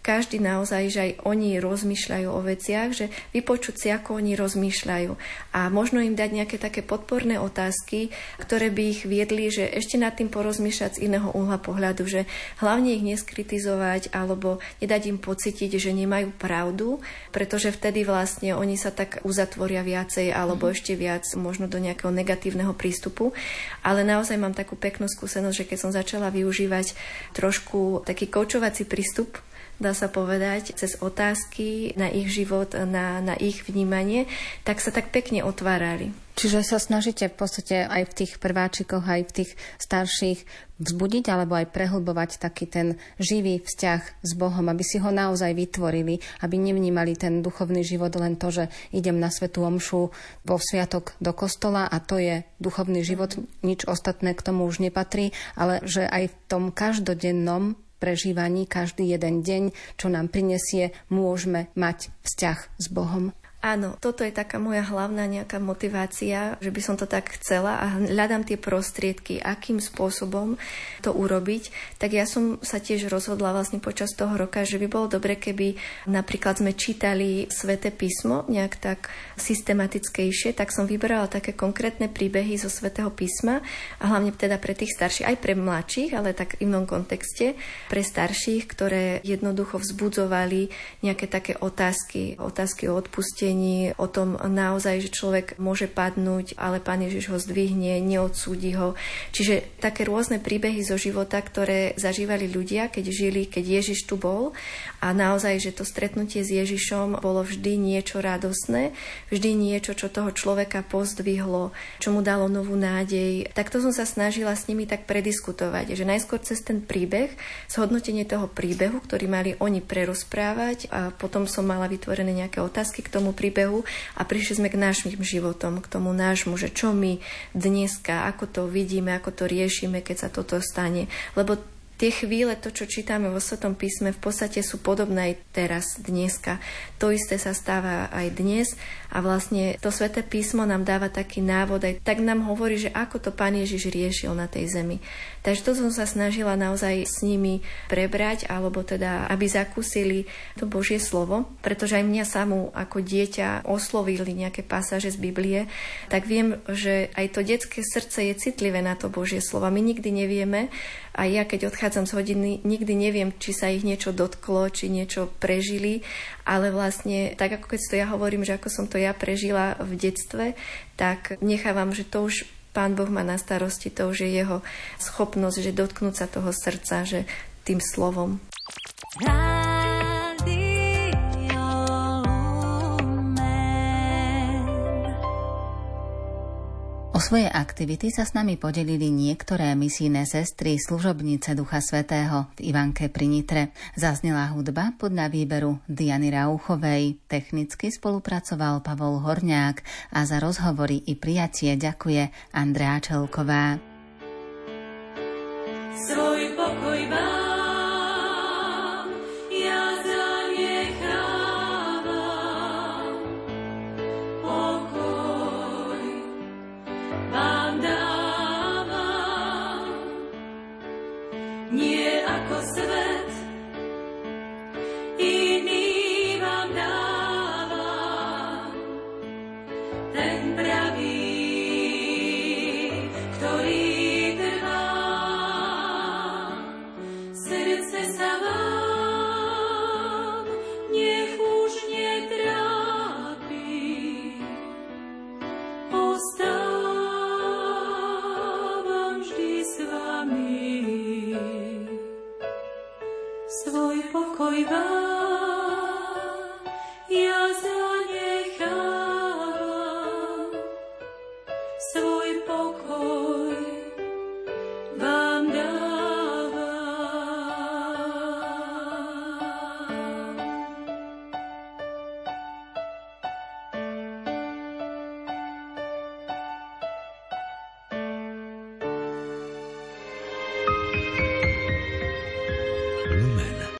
každý naozaj, že aj oni rozmýšľajú o veciach, že vypočuť si, ako oni rozmýšľajú a možno im dať nejaké také podporné otázky, ktoré by ich viedli, že ešte nad tým porozmýšľať z iného uhla pohľadu, že hlavne ich neskritizovať alebo nedať im pocítiť, že nemajú pravdu, pretože vtedy vlastne oni sa tak uzatvoria viacej alebo mm. ešte viac možno do nejakého negatívneho prístupu. Ale naozaj mám takú peknú skúsenosť, že keď som začala využívať trošku taký koučovací prístup dá sa povedať, cez otázky na ich život, na, na ich vnímanie, tak sa tak pekne otvárali. Čiže sa snažíte v podstate aj v tých prváčikoch, aj v tých starších vzbudiť alebo aj prehlbovať taký ten živý vzťah s Bohom, aby si ho naozaj vytvorili, aby nevnímali ten duchovný život len to, že idem na svetú omšu vo sviatok do kostola a to je duchovný život, nič ostatné k tomu už nepatrí, ale že aj v tom každodennom prežívaní každý jeden deň, čo nám prinesie, môžeme mať vzťah s Bohom. Áno, toto je taká moja hlavná nejaká motivácia, že by som to tak chcela a hľadám tie prostriedky, akým spôsobom to urobiť. Tak ja som sa tiež rozhodla vlastne počas toho roka, že by bolo dobre, keby napríklad sme čítali sväté písmo nejak tak systematickejšie, tak som vybrala také konkrétne príbehy zo svätého písma a hlavne teda pre tých starších, aj pre mladších, ale tak v inom kontexte, pre starších, ktoré jednoducho vzbudzovali nejaké také otázky, otázky o odpustení utrpení, o tom naozaj, že človek môže padnúť, ale Pán Ježiš ho zdvihne, neodsúdi ho. Čiže také rôzne príbehy zo života, ktoré zažívali ľudia, keď žili, keď Ježiš tu bol a naozaj, že to stretnutie s Ježišom bolo vždy niečo radosné, vždy niečo, čo toho človeka pozdvihlo, čo mu dalo novú nádej. Tak to som sa snažila s nimi tak prediskutovať, že najskôr cez ten príbeh, zhodnotenie toho príbehu, ktorý mali oni prerozprávať a potom som mala vytvorené nejaké otázky k tomu príbehu a prišli sme k našim životom, k tomu nášmu, že čo my dneska, ako to vidíme, ako to riešime, keď sa toto stane. Lebo tie chvíle, to, čo čítame vo Svetom písme, v podstate sú podobné aj teraz, dneska. To isté sa stáva aj dnes a vlastne to Sveté písmo nám dáva taký návod, aj tak nám hovorí, že ako to Pán Ježiš riešil na tej zemi. Takže to som sa snažila naozaj s nimi prebrať, alebo teda, aby zakúsili to Božie slovo, pretože aj mňa samú ako dieťa oslovili nejaké pasáže z Biblie, tak viem, že aj to detské srdce je citlivé na to Božie slovo. My nikdy nevieme, a ja, keď odchádzam z hodiny, nikdy neviem, či sa ich niečo dotklo, či niečo prežili, ale vlastne, tak ako keď to ja hovorím, že ako som to ja prežila v detstve, tak nechávam, že to už Pán Boh má na starosti, to už je jeho schopnosť, že dotknúť sa toho srdca, že tým slovom. O svoje aktivity sa s nami podelili niektoré misijné sestry, služobnice Ducha Svetého v Ivanke pri Nitre. Zaznela hudba podľa výberu Diany Rauchovej. Technicky spolupracoval Pavol Horňák a za rozhovory i prijatie ďakuje Andrea Čelková. Svoj